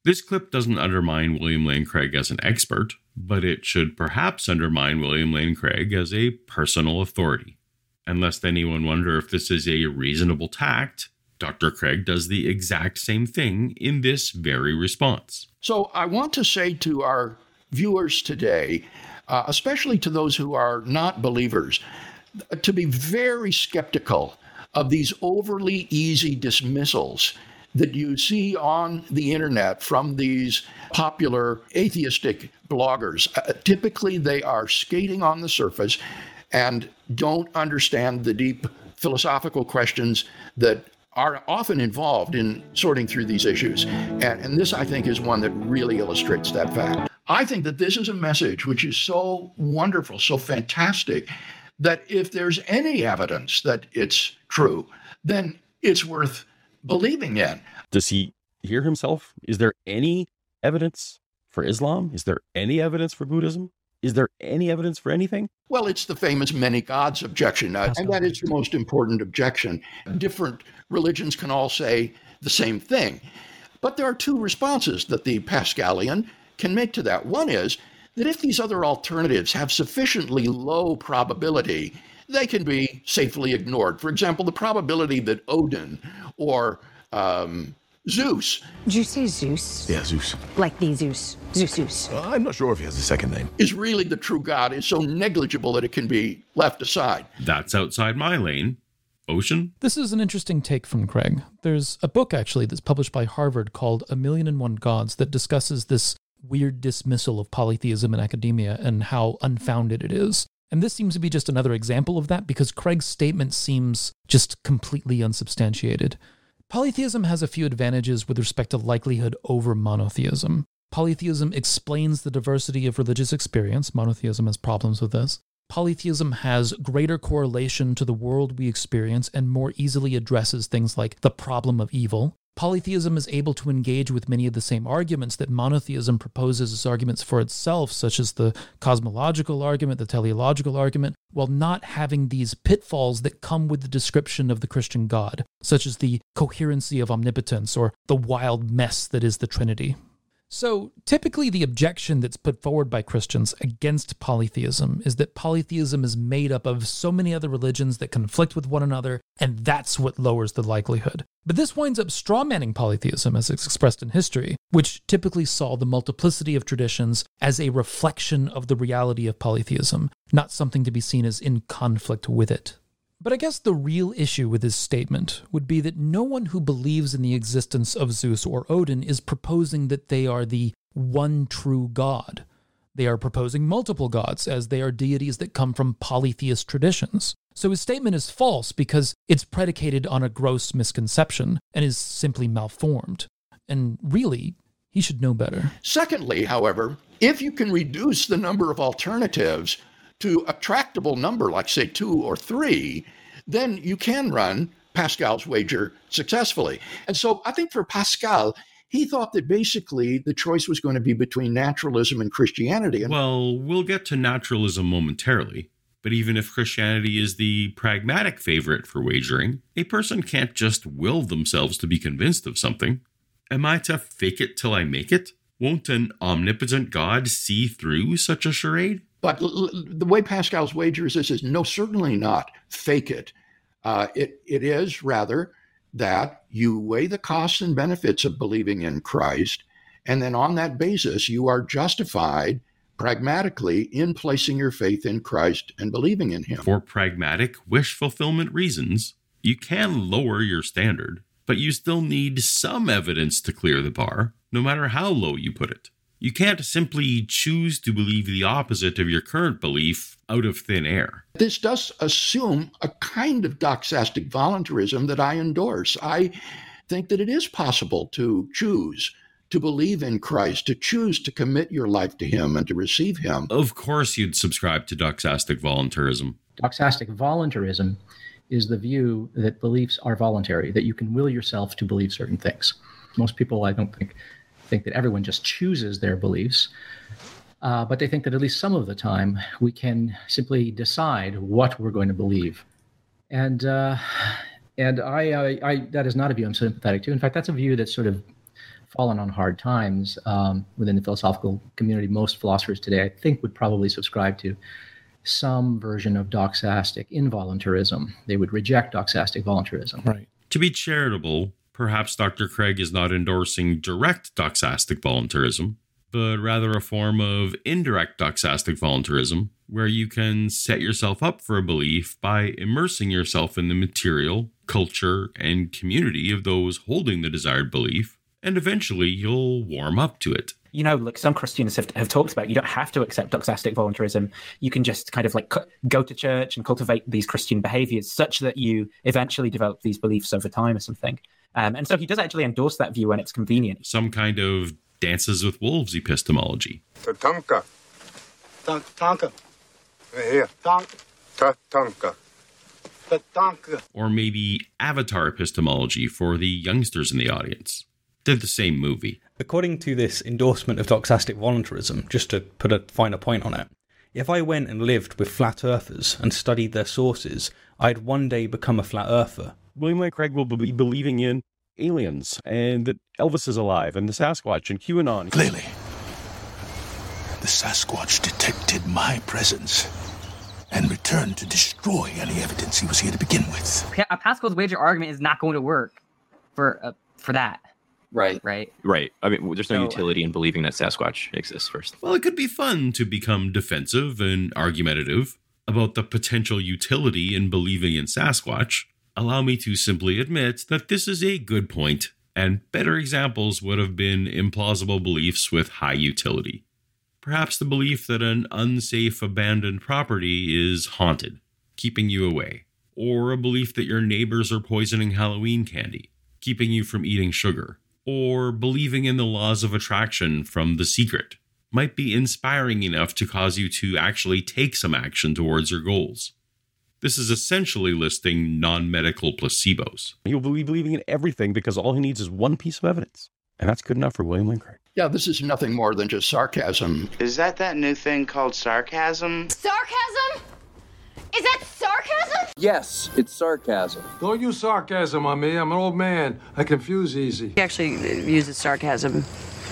This clip doesn't undermine William Lane Craig as an expert, but it should perhaps undermine William Lane Craig as a personal authority. And lest anyone wonder if this is a reasonable tact, Dr. Craig does the exact same thing in this very response. So I want to say to our viewers today, uh, especially to those who are not believers, to be very skeptical of these overly easy dismissals that you see on the internet from these popular atheistic bloggers. Uh, typically, they are skating on the surface and don't understand the deep philosophical questions that are often involved in sorting through these issues. And, and this, I think, is one that really illustrates that fact. I think that this is a message which is so wonderful, so fantastic, that if there's any evidence that it's true, then it's worth believing in. Does he hear himself? Is there any evidence for Islam? Is there any evidence for Buddhism? Is there any evidence for anything? Well, it's the famous many gods objection, uh, and that is the most important objection. Different religions can all say the same thing. But there are two responses that the Pascalian can make to that. One is that if these other alternatives have sufficiently low probability, they can be safely ignored. For example, the probability that Odin or um, Zeus Did you say Zeus? Yeah, Zeus. Like the Zeus. Zeus Zeus. Uh, I'm not sure if he has a second name. is really the true God is so negligible that it can be left aside. That's outside my lane. Ocean? This is an interesting take from Craig. There's a book actually that's published by Harvard called A Million and One Gods that discusses this weird dismissal of polytheism in academia and how unfounded it is. And this seems to be just another example of that because Craig's statement seems just completely unsubstantiated. Polytheism has a few advantages with respect to likelihood over monotheism. Polytheism explains the diversity of religious experience. Monotheism has problems with this. Polytheism has greater correlation to the world we experience and more easily addresses things like the problem of evil. Polytheism is able to engage with many of the same arguments that monotheism proposes as arguments for itself, such as the cosmological argument, the teleological argument, while not having these pitfalls that come with the description of the Christian God, such as the coherency of omnipotence or the wild mess that is the Trinity. So, typically, the objection that's put forward by Christians against polytheism is that polytheism is made up of so many other religions that conflict with one another, and that's what lowers the likelihood. But this winds up strawmanning polytheism as it's expressed in history, which typically saw the multiplicity of traditions as a reflection of the reality of polytheism, not something to be seen as in conflict with it. But I guess the real issue with his statement would be that no one who believes in the existence of Zeus or Odin is proposing that they are the one true God. They are proposing multiple gods, as they are deities that come from polytheist traditions. So his statement is false because it's predicated on a gross misconception and is simply malformed. And really, he should know better. Secondly, however, if you can reduce the number of alternatives to a tractable number, like say two or three, then you can run Pascal's wager successfully. And so I think for Pascal, he thought that basically the choice was going to be between naturalism and Christianity. And Well, we'll get to naturalism momentarily, but even if Christianity is the pragmatic favorite for wagering, a person can't just will themselves to be convinced of something. Am I to fake it till I make it? Won't an omnipotent God see through such a charade? But l- the way Pascal's wager is this is no, certainly not fake it. Uh, it it is rather that you weigh the costs and benefits of believing in Christ, and then on that basis you are justified pragmatically in placing your faith in Christ and believing in Him. For pragmatic, wish fulfillment reasons, you can lower your standard, but you still need some evidence to clear the bar, no matter how low you put it. You can't simply choose to believe the opposite of your current belief out of thin air. This does assume a kind of doxastic voluntarism that I endorse. I think that it is possible to choose to believe in Christ, to choose to commit your life to Him and to receive Him. Of course, you'd subscribe to doxastic voluntarism. Doxastic voluntarism is the view that beliefs are voluntary, that you can will yourself to believe certain things. Most people, I don't think, think that everyone just chooses their beliefs, uh, but they think that at least some of the time we can simply decide what we're going to believe. And uh, and I, I, I that is not a view I'm sympathetic to. In fact, that's a view that's sort of fallen on hard times um, within the philosophical community. Most philosophers today, I think, would probably subscribe to some version of doxastic involuntarism. They would reject doxastic voluntarism. Right. To be charitable, perhaps Dr. Craig is not endorsing direct doxastic voluntarism, but rather a form of indirect doxastic voluntarism, where you can set yourself up for a belief by immersing yourself in the material, culture, and community of those holding the desired belief, and eventually you'll warm up to it. You know, like some Christians have, have talked about, you don't have to accept doxastic voluntarism. You can just kind of like go to church and cultivate these Christian behaviors such that you eventually develop these beliefs over time or something. Um, and so he does actually endorse that view when it's convenient. Some kind of dances with wolves epistemology. Tatanka. Tatanka. Here. Tank. Tatanka. Tatanka. Or maybe avatar epistemology for the youngsters in the audience. They're the same movie. According to this endorsement of doxastic voluntarism, just to put a finer point on it, if I went and lived with flat earthers and studied their sources, I'd one day become a flat earther. William Lane Craig will be believing in aliens and that Elvis is alive and the Sasquatch and QAnon. Clearly, the Sasquatch detected my presence and returned to destroy any evidence he was here to begin with. Pa- Pascal's wager argument is not going to work for uh, for that. Right. Right. Right. I mean, there's no So- utility in believing that Sasquatch exists first. Well, it could be fun to become defensive and argumentative about the potential utility in believing in Sasquatch. Allow me to simply admit that this is a good point, and better examples would have been implausible beliefs with high utility. Perhaps the belief that an unsafe abandoned property is haunted, keeping you away, or a belief that your neighbors are poisoning Halloween candy, keeping you from eating sugar, or believing in the laws of attraction from The Secret might be inspiring enough to cause you to actually take some action towards your goals. This is essentially listing non medical placebos. He'll be believing in everything because all he needs is one piece of evidence. And that's good enough for William Lane Craig. Yeah, this is nothing more than just sarcasm. Is that that new thing called sarcasm? Sarcasm? Is that sarcasm? Yes, it's sarcasm. Don't use sarcasm on me. I'm an old man. I confuse easy. He actually uses sarcasm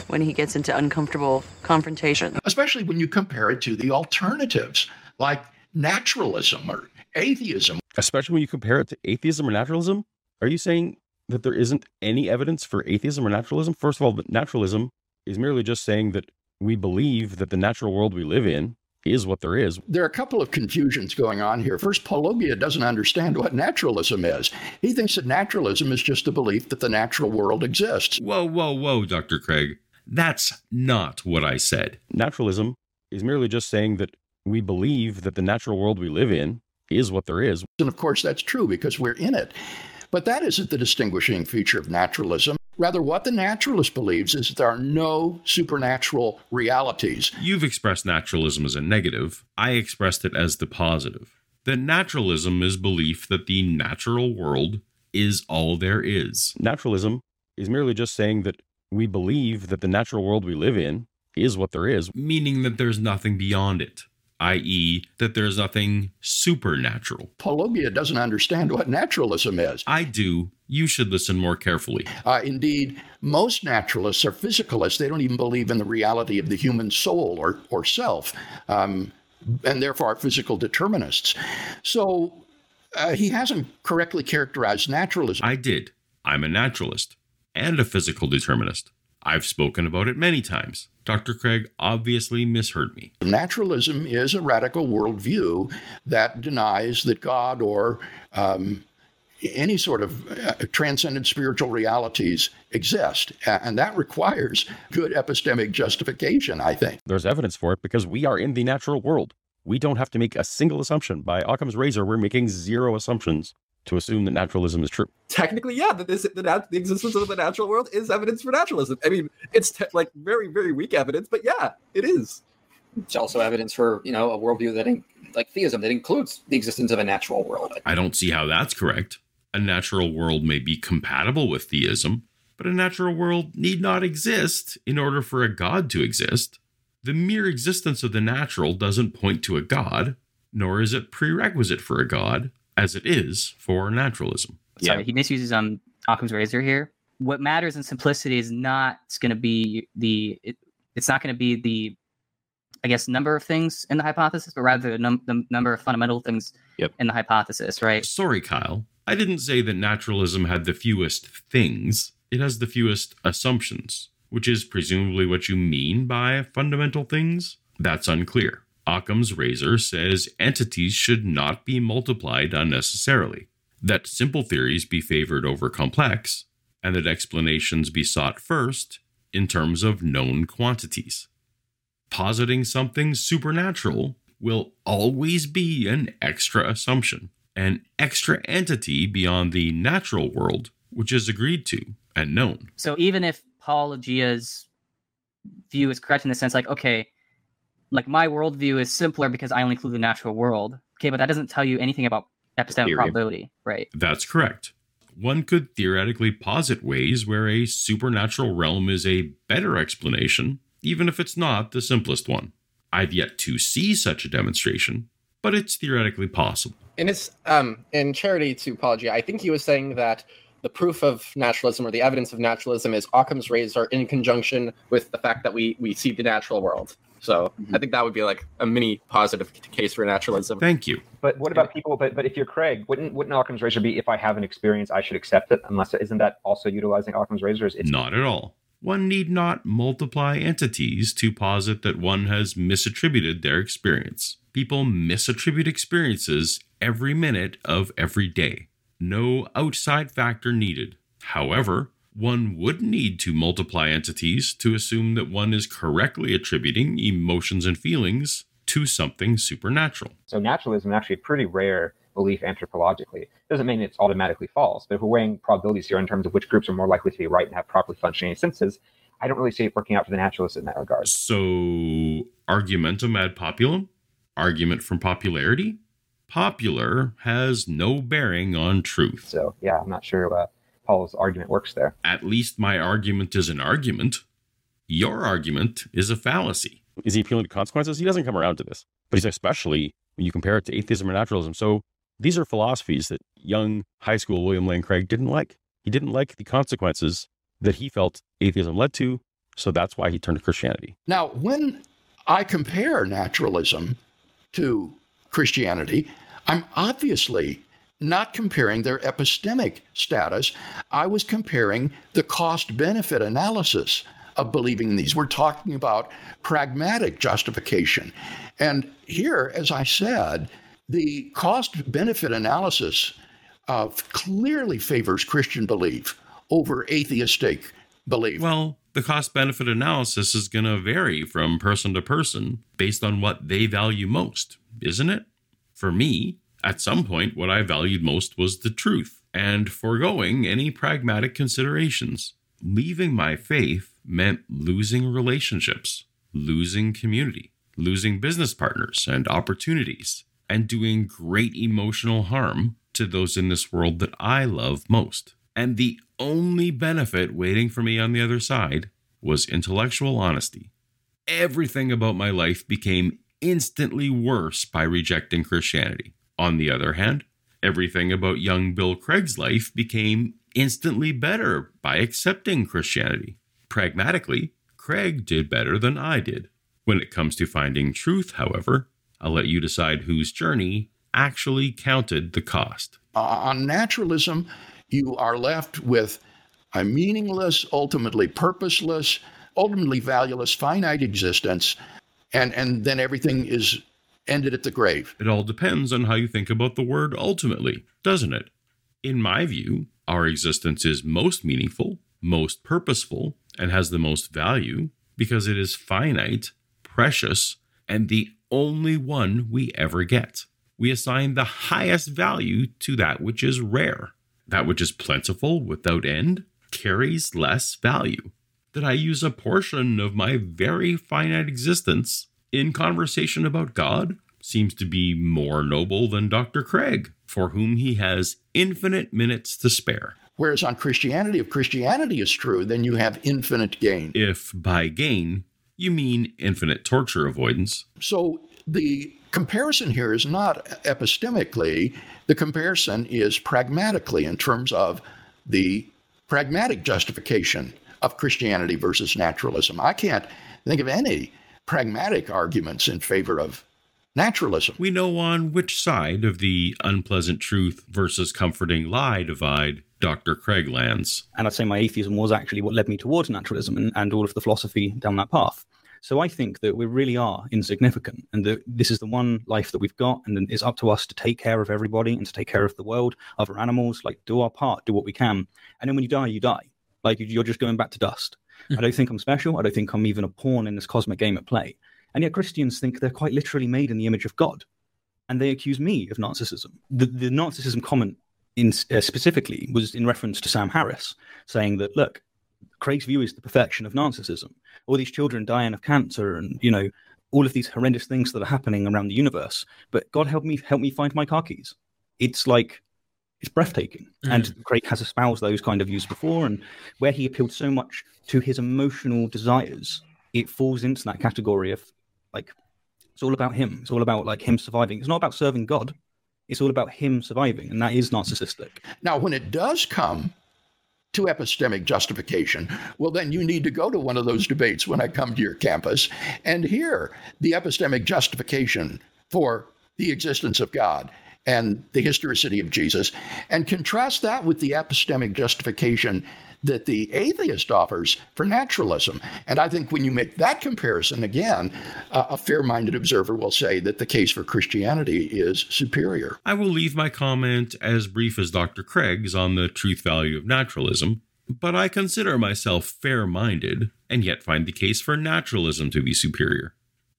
when he gets into uncomfortable confrontation. Especially when you compare it to the alternatives like naturalism or atheism. Especially when you compare it to atheism or naturalism. Are you saying that there isn't any evidence for atheism or naturalism? First of all, that naturalism is merely just saying that we believe that the natural world we live in is what there is. There are a couple of confusions going on here. First, Paulogia doesn't understand what naturalism is. He thinks that naturalism is just a belief that the natural world exists. Whoa, whoa, whoa, Dr. Craig. That's not what I said. Naturalism is merely just saying that we believe that the natural world we live in is what there is. And of course, that's true because we're in it. But that isn't the distinguishing feature of naturalism. Rather, what the naturalist believes is that there are no supernatural realities. You've expressed naturalism as a negative. I expressed it as the positive. That naturalism is belief that the natural world is all there is. Naturalism is merely just saying that we believe that the natural world we live in is what there is. Meaning that there's nothing beyond it, i.e., that there's nothing supernatural. Paulogia doesn't understand what naturalism is. I do, you should listen more carefully. Uh, indeed, most naturalists are physicalists. They don't even believe in the reality of the human soul or, or self, um, and therefore are physical determinists. So uh, he hasn't correctly characterized naturalism. I did. I'm a naturalist and a physical determinist. I've spoken about it many times. Dr. Craig obviously misheard me. Naturalism is a radical worldview that denies that God or um, any sort of uh, transcendent spiritual realities exist. And that requires good epistemic justification, I think. There's evidence for it because we are in the natural world. We don't have to make a single assumption. By Occam's razor, we're making zero assumptions to assume that naturalism is true. Technically, yeah, that this, the, nat- the existence of the natural world is evidence for naturalism. I mean, it's te- like very, very weak evidence, but yeah, it is. It's also evidence for you know a worldview that in- like theism that includes the existence of a natural world. I don't see how that's correct. A natural world may be compatible with theism, but a natural world need not exist in order for a god to exist. The mere existence of the natural doesn't point to a god, nor is it prerequisite for a god, as it is for naturalism. Sorry, he misuses um Occam's razor here. What matters in simplicity is not going to be the it, it's not going to be the I guess number of things in the hypothesis, but rather the, num- the number of fundamental things Yep. in the hypothesis, right? Sorry, Kyle. I didn't say that naturalism had the fewest things, it has the fewest assumptions, which is presumably what you mean by fundamental things. That's unclear. Occam's razor says entities should not be multiplied unnecessarily, that simple theories be favored over complex, and that explanations be sought first in terms of known quantities. Positing something supernatural will always be an extra assumption, an extra entity beyond the natural world, which is agreed to and known. So even if Paulogia's view is correct in the sense, like, okay, like my worldview is simpler because I only include the natural world. Okay, but that doesn't tell you anything about epistemic Theory. probability, right? That's correct. One could theoretically posit ways where a supernatural realm is a better explanation, even if it's not the simplest one. I've yet to see such a demonstration, but it's theoretically possible. And his um in charity to Paulogia, I think he was saying that the proof of naturalism or the evidence of naturalism is Occam's razor in conjunction with the fact that we we see the natural world. So I mm-hmm. think that would be like a mini positive case for naturalism. Thank you. But what about people? But but if you're Craig, wouldn't wouldn't Occam's razor be if I have an experience, I should accept it? Unless isn't that also utilizing Occam's razor? It's Not at all. One need not multiply entities to posit that one has misattributed their experience. People misattribute experiences every minute of every day. No outside factor needed. However, one would need to multiply entities to assume that one is correctly attributing emotions and feelings to something supernatural. So naturalism is actually a pretty rare belief anthropologically. Doesn't mean it's automatically false, but if we're weighing probabilities here in terms of which groups are more likely to be right and have properly functioning senses, I don't really see it working out for the naturalists in that regard. So, argumentum ad populum? Argument from popularity? Popular has no bearing on truth. So, yeah, I'm not sure uh, Paul's argument works there. At least my argument is an argument. Your argument is a fallacy. Is he appealing to consequences? He doesn't come around to this, but he's especially when you compare it to atheism or naturalism. So these are philosophies that young high school William Lane Craig didn't like. He didn't like the consequences that he felt atheism led to. So that's why he turned to Christianity. Now, when I compare naturalism to Christianity, I'm obviously not comparing their epistemic status. I was comparing the cost benefit analysis of believing in these. We're talking about pragmatic justification. And here, as I said, the cost benefit analysis uh, clearly favors Christian belief over atheistic belief. Well, the cost benefit analysis is going to vary from person to person based on what they value most, isn't it? For me, at some point, what I valued most was the truth and foregoing any pragmatic considerations. Leaving my faith meant losing relationships, losing community, losing business partners and opportunities, and doing great emotional harm to those in this world that I love most. And the only benefit waiting for me on the other side was intellectual honesty. Everything about my life became instantly worse by rejecting Christianity. On the other hand, everything about young Bill Craig's life became instantly better by accepting Christianity. Pragmatically, Craig did better than I did. When it comes to finding truth, however, I'll let you decide whose journey actually counted the cost. On naturalism, you are left with a meaningless, ultimately purposeless, ultimately valueless, finite existence, and, and then everything is ended at the grave. It all depends on how you think about the word ultimately, doesn't it? In my view, our existence is most meaningful, most purposeful, and has the most value because it is finite, precious, and the only one we ever get. We assign the highest value to that which is rare. That which is plentiful without end carries less value. That I use a portion of my very finite existence in conversation about God seems to be more noble than Dr. Craig, for whom he has infinite minutes to spare. Whereas on Christianity, if Christianity is true, then you have infinite gain. If by gain you mean infinite torture avoidance. So the comparison here is not epistemically, the comparison is pragmatically in terms of the pragmatic justification of Christianity versus naturalism. I can't think of any pragmatic arguments in favor of naturalism. We know on which side of the unpleasant truth versus comforting lie divide Dr. Craig lands. And I'd say my atheism was actually what led me towards naturalism and, and all of the philosophy down that path. So I think that we really are insignificant and that this is the one life that we've got and it's up to us to take care of everybody and to take care of the world, other animals, like do our part, do what we can. And then when you die, you die. Like you're just going back to dust. I don't think I'm special. I don't think I'm even a pawn in this cosmic game at play. And yet Christians think they're quite literally made in the image of God. And they accuse me of narcissism. The, the narcissism comment in, uh, specifically was in reference to Sam Harris, saying that, look, Craig's view is the perfection of narcissism. All these children dying of cancer and, you know, all of these horrendous things that are happening around the universe. But God help me help me find my car keys. It's like it's breathtaking. Mm. And Craig has espoused those kind of views before, and where he appealed so much to his emotional desires, it falls into that category of like it's all about him. It's all about like him surviving. It's not about serving God. It's all about him surviving, and that is narcissistic. Now, when it does come to epistemic justification, well, then you need to go to one of those debates when I come to your campus and hear the epistemic justification for the existence of God and the historicity of Jesus, and contrast that with the epistemic justification that the atheist offers for naturalism. And I think when you make that comparison again, uh, a fair minded observer will say that the case for Christianity is superior. I will leave my comment as brief as Dr. Craig's on the truth value of naturalism, but I consider myself fair minded and yet find the case for naturalism to be superior.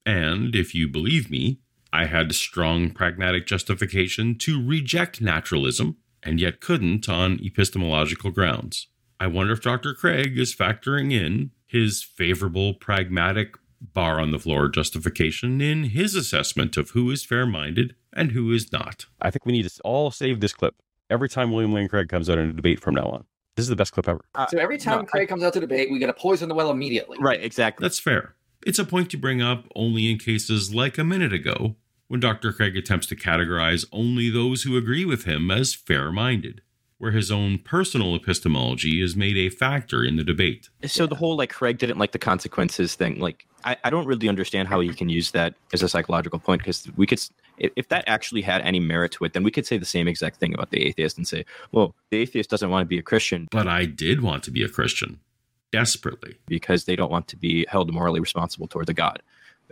And if you believe me, I had strong pragmatic justification to reject naturalism and yet couldn't on epistemological grounds. I wonder if Dr. Craig is factoring in his favorable pragmatic bar on the floor justification in his assessment of who is fair minded and who is not. I think we need to all save this clip every time William Lane Craig comes out in a debate from now on. This is the best clip ever. so every time Craig comes out to debate, we got to poison the well immediately. Right, exactly. That's fair. It's a point to bring up only in cases like a minute ago, when Dr. Craig attempts to categorize only those who agree with him as fair minded, where his own personal epistemology is made a factor in the debate. So the whole like Craig didn't like the consequences thing, like I, I don't really understand how you can use that as a psychological point because we could, if that actually had any merit to it, then we could say the same exact thing about the atheist and say, well, the atheist doesn't want to be a Christian. But I did want to be a Christian, desperately. Because they don't want to be held morally responsible towards a God,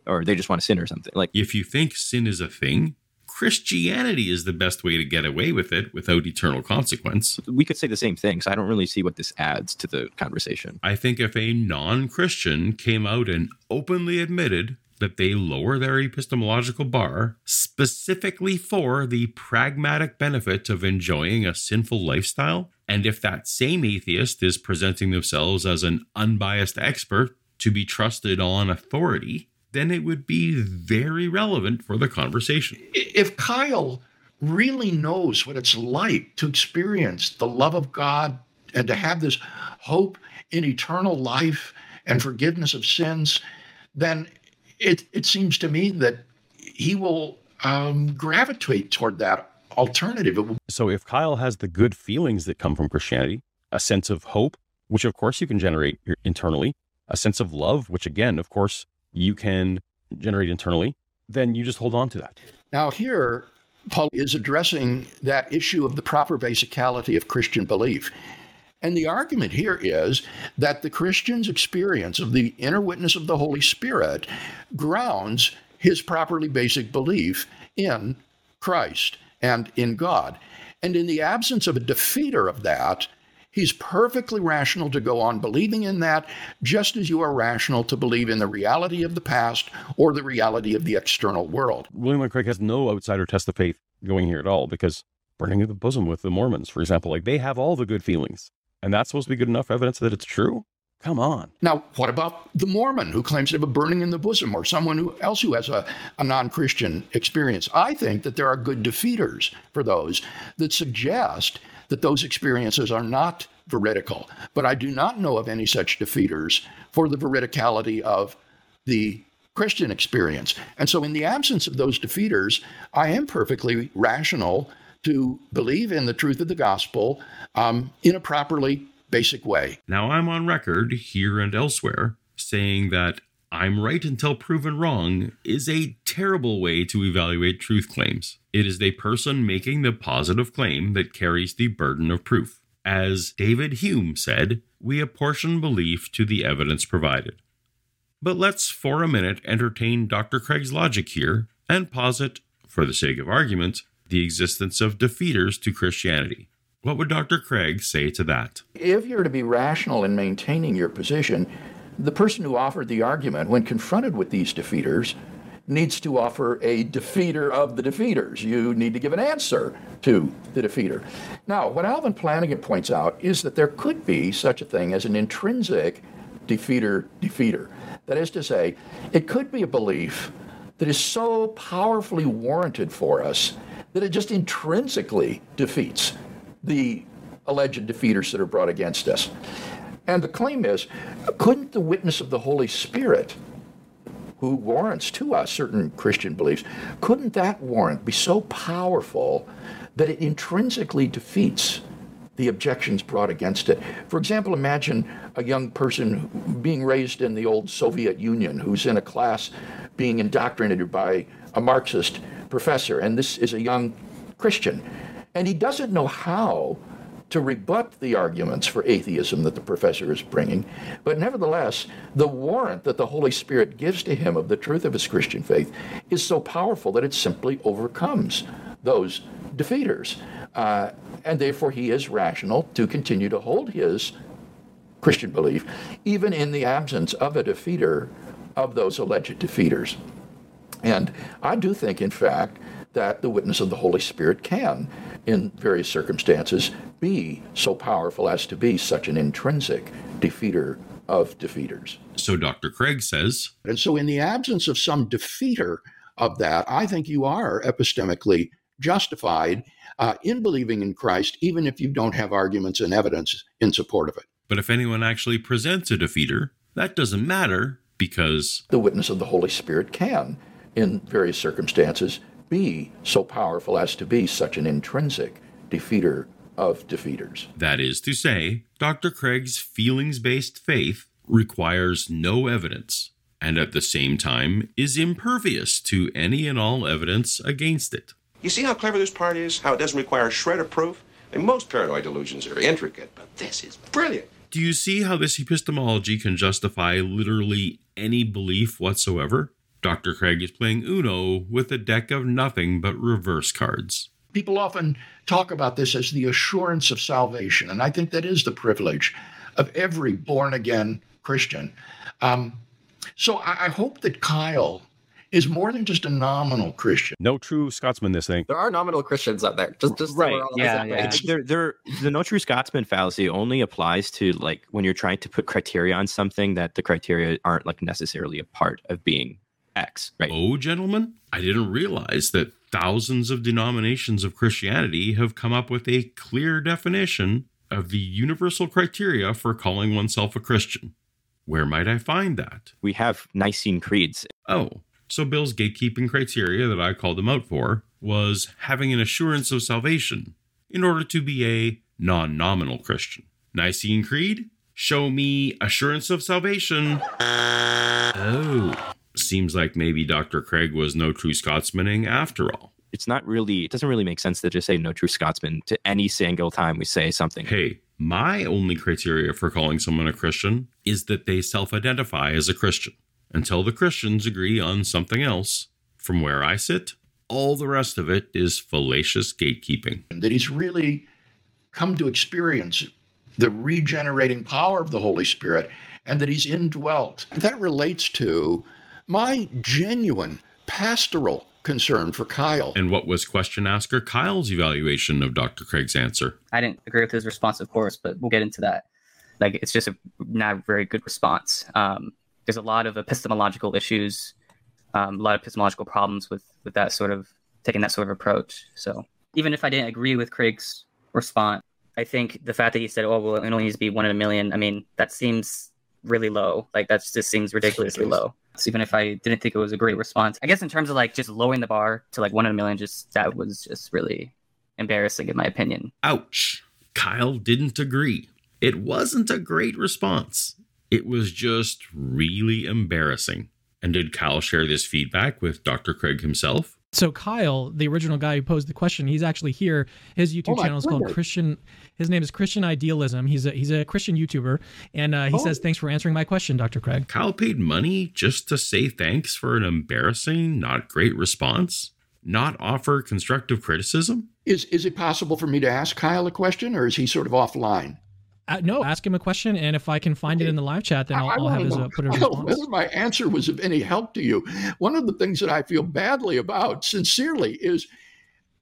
or they just want to sin or something. Like If you think sin is a thing, Christianity is the best way to get away with it without eternal consequence. we could say the same thing. So I don't really see what this adds to the conversation. I think if a non Christian came out and openly admitted that they lower their epistemological bar specifically for the pragmatic benefit of enjoying a sinful lifestyle, and if that same atheist is presenting themselves as an unbiased expert to be trusted on authority, then it would be very relevant for the conversation. If Kyle really knows what it's like to experience the love of God and to have this hope in eternal life and forgiveness of sins, then it, it seems to me that he will um, gravitate toward that alternative. Will So if Kyle has the good feelings that come from Christianity, a sense of hope, which of course you can generate internally, a sense of love, which again, of course, you can generate internally, then you just hold on to that. Now, here, Paul is addressing that issue of the proper basicality of Christian belief. And the argument here is that the Christian's experience of the inner witness of the Holy Spirit grounds his properly basic belief in Christ and in God. And in the absence of a defeater of that, he's perfectly rational to go on believing in that, just as you are rational to believe in the reality of the past or the reality of the external world. William Lane Craig has no outsider test of faith going here at all because burning of the bosom with the Mormons, for example, like they have all the good feelings. And that's supposed to be good enough evidence that it's true? Come on. Now, what about the Mormon who claims to have a burning in the bosom or someone who, else who has a, a non Christian experience? I think that there are good defeaters for those that suggest that those experiences are not veridical. But I do not know of any such defeaters for the veridicality of the Christian experience. And so, in the absence of those defeaters, I am perfectly rational to believe in the truth of the gospel um, in a properly basic way. Now, I'm on record here and elsewhere saying that I'm right until proven wrong is a terrible way to evaluate truth claims. It is the person making the positive claim that carries the burden of proof. As David Hume said, we apportion belief to the evidence provided. But let's for a minute entertain Dr. Craig's logic here and posit, for the sake of argument, the existence of defeaters to Christianity. What would Dr. Craig say to that? If you're to be rational in maintaining your position, the person who offered the argument, when confronted with these defeaters, needs to offer a defeater of the defeaters. You need to give an answer to the defeater. Now, what Alvin Plantinga points out is that there could be such a thing as an intrinsic defeater defeater. That is to say, it could be a belief that is so powerfully warranted for us that it just intrinsically defeats the alleged defeaters that are brought against us. And the claim is couldn't the witness of the Holy Spirit, who warrants to us certain Christian beliefs, couldn't that warrant be so powerful that it intrinsically defeats the objections brought against it? For example, imagine a young person being raised in the old Soviet Union who's in a class being indoctrinated by a Marxist professor, and this is a young Christian. And he doesn't know how to rebut the arguments for atheism that the professor is bringing. But nevertheless, the warrant that the Holy Spirit gives to him of the truth of his Christian faith is so powerful that it simply overcomes those defeaters. Uh, and therefore, he is rational to continue to hold his Christian belief, even in the absence of a defeater of those alleged defeaters. And I do think, in fact, that the witness of the Holy Spirit can, in various circumstances, be so powerful as to be such an intrinsic defeater of defeaters. So Dr. Craig says. And so, in the absence of some defeater of that, I think you are epistemically justified uh, in believing in Christ, even if you don't have arguments and evidence in support of it. But if anyone actually presents a defeater, that doesn't matter because the witness of the Holy Spirit can, in various circumstances, be so powerful as to be such an intrinsic defeater of defeaters. That is to say, Dr. Craig's feelings based faith requires no evidence, and at the same time is impervious to any and all evidence against it. You see how clever this part is? How it doesn't require a shred of proof? And most paranoid delusions are intricate, but this is brilliant. Do you see how this epistemology can justify literally any belief whatsoever? Dr. Craig is playing Uno with a deck of nothing but reverse cards. People often talk about this as the assurance of salvation, and I think that is the privilege of every born again Christian. Um, so I, I hope that Kyle is more than just a nominal Christian. No true Scotsman, this thing. There are nominal Christians out there. Just, just right. So yeah, yeah. They're, they're, the no true Scotsman fallacy only applies to like when you're trying to put criteria on something that the criteria aren't like necessarily a part of being X, right? Oh, gentlemen, I didn't realize that thousands of denominations of Christianity have come up with a clear definition of the universal criteria for calling oneself a Christian. Where might I find that? We have Nicene creeds. Oh, so Bill's gatekeeping criteria that I called him out for was having an assurance of salvation in order to be a non nominal Christian. Nicene Creed? Show me assurance of salvation. Oh, seems like maybe Dr. Craig was no true Scotsmaning after all. It's not really, it doesn't really make sense to just say no true Scotsman to any single time we say something. Hey, my only criteria for calling someone a Christian is that they self identify as a Christian. Until the Christians agree on something else, from where I sit, all the rest of it is fallacious gatekeeping. That he's really come to experience the regenerating power of the Holy Spirit and that he's indwelt. That relates to my genuine pastoral concern for Kyle. And what was question asker Kyle's evaluation of Dr. Craig's answer? I didn't agree with his response, of course, but we'll get into that. Like, it's just a not very good response. Um, there's a lot of epistemological issues, um, a lot of epistemological problems with with that sort of taking that sort of approach. So even if I didn't agree with Craig's response, I think the fact that he said, "Oh, well, it only needs to be one in a million, I mean, that seems really low. Like that just seems ridiculously low. Even if I didn't think it was a great response, I guess in terms of like just lowering the bar to like one in a million, just that was just really embarrassing in my opinion. Ouch. Kyle didn't agree. It wasn't a great response. It was just really embarrassing. And did Kyle share this feedback with Dr. Craig himself? So Kyle, the original guy who posed the question, he's actually here. His YouTube Oh channel is called. Christian. His name is Christian Idealism. He's a he's a Christian YouTuber, and uh, he Oh. says thanks for answering my question, Dr. Craig. Kyle paid money just to say thanks for an embarrassing, not great response? Not offer constructive criticism? Is is it possible for me to ask Kyle a question, or is he sort of offline? Uh, no, ask him a question, and if I can find it in the live chat, then I'll, I'll have his uh, put a response. whether my answer was of any help to you. One of the things that I feel badly about, sincerely, is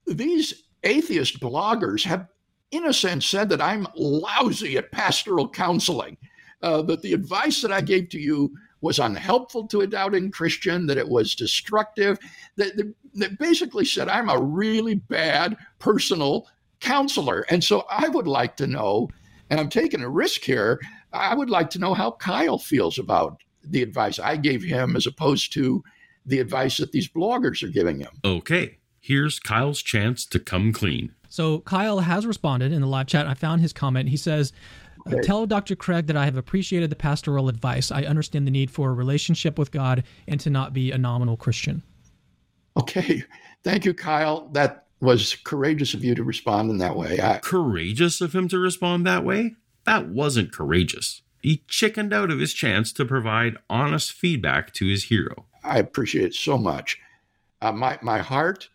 these atheist bloggers have, in a sense, said that I'm lousy at pastoral counseling, uh, that the advice that I gave to you was unhelpful to a doubting Christian, that it was destructive, that, that, that basically said I'm a really bad personal counselor. And so I would like to know, and I'm taking a risk here, I would like to know how Kyle feels about the advice I gave him as opposed to the advice that these bloggers are giving him. Okay, here's Kyle's chance to come clean. So Kyle has responded in the live chat. I found his comment. He says, uh, "Tell Dr. Craig that I have appreciated the pastoral advice. I understand the need for a relationship with God and to not be a nominal Christian." Okay, thank you, Kyle. That was courageous of you to respond in that way. I, Courageous of him to respond that way? That wasn't courageous. He chickened out of his chance to provide honest feedback to his hero. I appreciate it so much. Uh, my my heart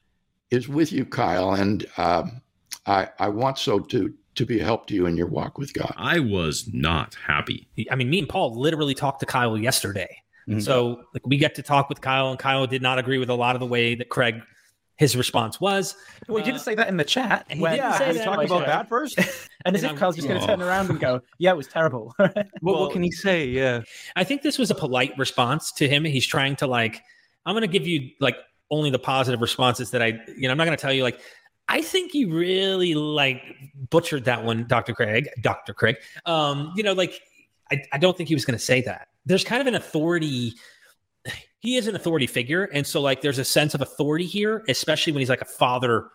is with you, Kyle, and um, I I want so to to be a help to you in your walk with God. I was not happy. I mean, me and Paul literally talked to Kyle yesterday. Mhm. So like we get to talk with Kyle, and Kyle did not agree with a lot of the way that Craig his response was. Well, you didn't say that in the chat. He when- didn't say when that. talked Talk about that first? and as And if I'm- Kyle's just going to turn around and go, "Yeah, it was terrible." What, what can he say? Yeah. I think this was a polite response to him. He's trying to like, I'm going to give you like only the positive responses that I, you know, I'm not going to tell you like, I think you really like butchered that one, Dr. Craig, Dr. Craig. Um, you know, like, I, I don't think he was going to say that. There's kind of an authority. He is an authority figure. And so, like, there's a sense of authority here, especially when he's like a father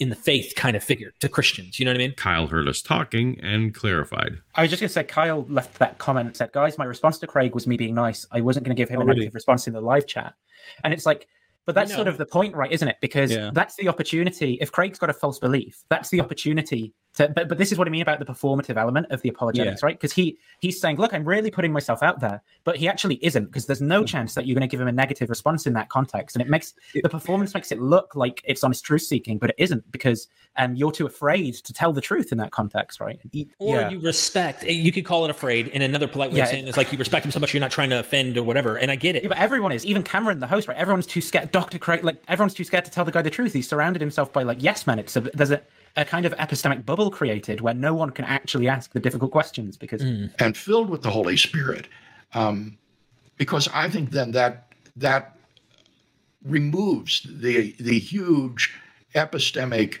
in the faith kind of figure to Christians. You know what I mean? Kyle heard us talking and clarified. I was just going to say, Kyle left that comment and said, guys, my response to Craig was me being nice. I wasn't going to give him Oh, a really? negative response in the live chat. And it's like, but that's sort of the point, right? Isn't it? Because Yeah. that's the opportunity. If Craig's got a false belief, that's the opportunity to. But, but this is what I mean about the performative element of the apologetics, right? Because he he's saying, look, I'm really putting myself out there, but he actually isn't because there's no chance that you're going to give him a negative response in that context, and it makes the performance makes it look like it's honest truth seeking, but it isn't because um, you're too afraid to tell the truth in that context, right? Or Yeah. you respect, you could call it afraid. In another polite way Yeah. of saying it is like you respect him so much you're not trying to offend or whatever. And I get it. Yeah, but everyone is. Even Cameron, the host, right? Everyone's too scared. Dr. Craig, like everyone's too scared to tell the guy the truth. He's surrounded himself by like yes men. It's a, there's a, a kind of epistemic bubble created where no one can actually ask the difficult questions because and filled with the Holy Spirit, um, because I think then that that removes the the huge epistemic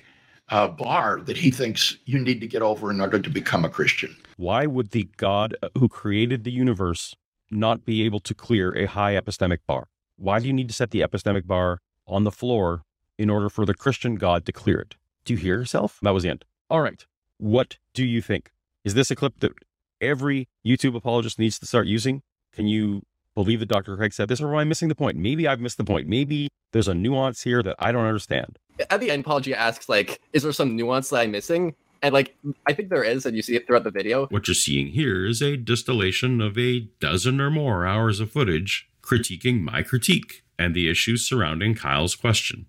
uh, bar that he thinks you need to get over in order to become a Christian. Why would the God who created the universe not be able to clear a high epistemic bar? Why do you need to set the epistemic bar on the floor in order for the Christian God to clear it? Do you hear yourself? That was the end. All right. What do you think? Is this a clip that every YouTube apologist needs to start using? Can you believe that Dr. Craig said this, or am I missing the point? Maybe I've missed the point. Maybe there's a nuance here that I don't understand. At the end, Paulogia asks, like, is there some nuance that I'm missing? And like, I think there is, and you see it throughout the video. What you're seeing here is a distillation of a dozen or more hours of footage critiquing my critique and the issues surrounding Kyle's question.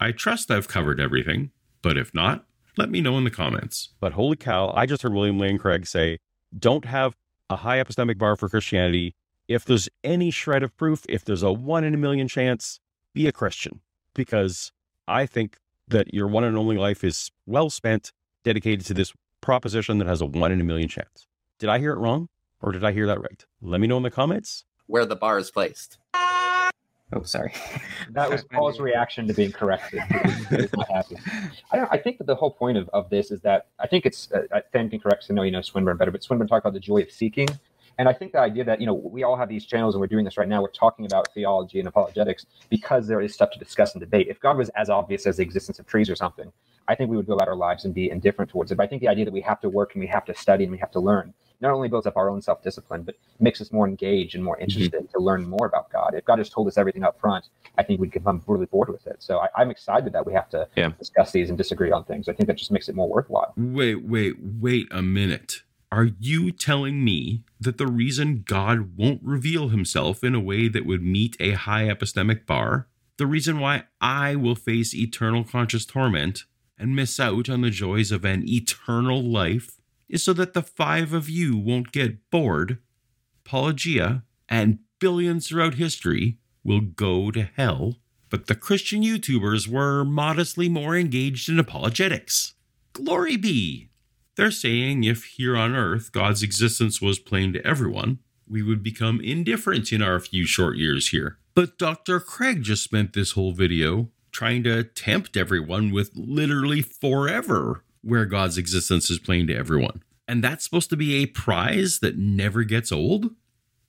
I trust I've covered everything, but if not, let me know in the comments. But holy cow, I just heard William Lane Craig say, don't have a high epistemic bar for Christianity. If there's any shred of proof, if there's a one in a million chance, be a Christian. Because I think that your one and only life is well spent dedicated to this proposition that has a one in a million chance. Did I hear it wrong? Or did I hear that right? Let me know in the comments. Where the bar is placed. Oh, sorry. That was Paul's reaction to being corrected. Happy. I, don't, I think that the whole point of, of this is that I think it's, uh, Fan can correct, I know you know Swinburne better, but Swinburne talked about the joy of seeking. And I think the idea that, you know, we all have these channels and we're doing this right now, we're talking about theology and apologetics because there is stuff to discuss and debate. If God was as obvious as the existence of trees or something, I think we would go about our lives and be indifferent towards it. But I think the idea that we have to work and we have to study and we have to learn not only builds up our own self discipline, but makes us more engaged and more interested mm-hmm. to learn more about God. If God just told us everything up front, I think we'd become really bored with it. So I, am excited that we have to yeah. discuss these and disagree on things. I think that just makes it more worthwhile. Wait, wait, wait a minute. Are you telling me that the reason God won't reveal himself in a way that would meet a high epistemic bar, the reason why I will face eternal conscious torment and miss out on the joys of an eternal life, is so that the five of you won't get bored, Paulogia and billions throughout history will go to hell, but the Christian YouTubers were modestly more engaged in apologetics. Glory be! They're saying if here on earth God's existence was plain to everyone, we would become indifferent in our few short years here. But Dr. Craig just spent this whole video trying to tempt everyone with literally forever where God's existence is plain to everyone. And that's supposed to be a prize that never gets old?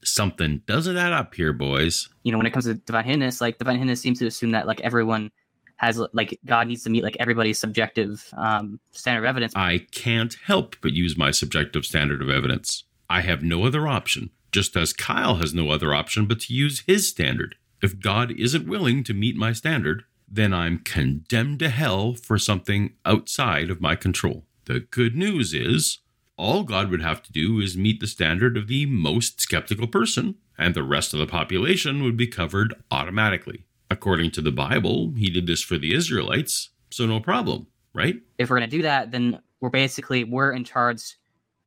Something doesn't add up here, boys. You know, when it comes to divine hiddenness, like divine hiddenness seems to assume that like everyone has like God needs to meet like everybody's subjective um, standard of evidence. I can't help but use my subjective standard of evidence. I have no other option, just as Kyle has no other option but to use his standard. If God isn't willing to meet my standard, then I'm condemned to hell for something outside of my control. The good news is, all God would have to do is meet the standard of the most skeptical person, and the rest of the population would be covered automatically. According to the Bible, he did this for the Israelites, so no problem, right? If we're going to do that, then we're basically we're in charge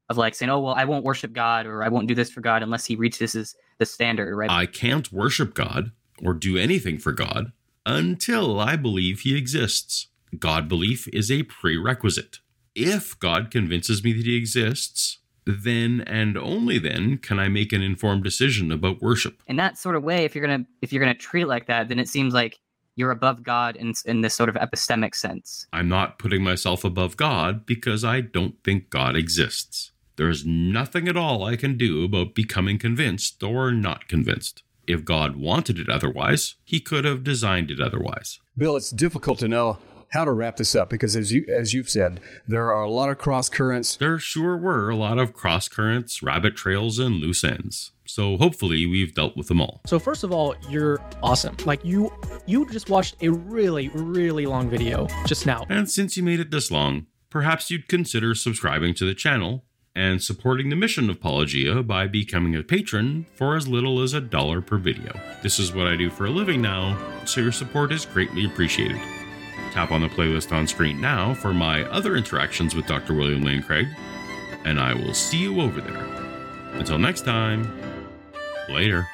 of like saying, "Oh, well, I won't worship God or I won't do this for God unless he reaches this, the standard," right? I can't worship God or do anything for God until I believe he exists. God belief is a prerequisite. If God convinces me that he exists, then and only then can I make an informed decision about worship. In that sort of way, if you're gonna if you're gonna treat it like that, then it seems like you're above God in in this sort of epistemic sense. I'm not putting myself above God because I don't think God exists. There's nothing at all I can do about becoming convinced or not convinced. If God wanted it otherwise, he could have designed it otherwise. Bill, it's difficult to know how to wrap this up because as you as you've said, there are a lot of cross currents. There sure were a lot of cross currents, rabbit trails, and loose ends. So hopefully we've dealt with them all. So first of all, you're awesome. Like you you just watched a really, really long video just now. And since you made it this long, perhaps you'd consider subscribing to the channel and supporting the mission of Paulogia by becoming a patron for as little as a dollar per video. This is what I do for a living now, so your support is greatly appreciated. Tap on the playlist on screen now for my other interactions with Dr. William Lane Craig, and I will see you over there. Until next time, later.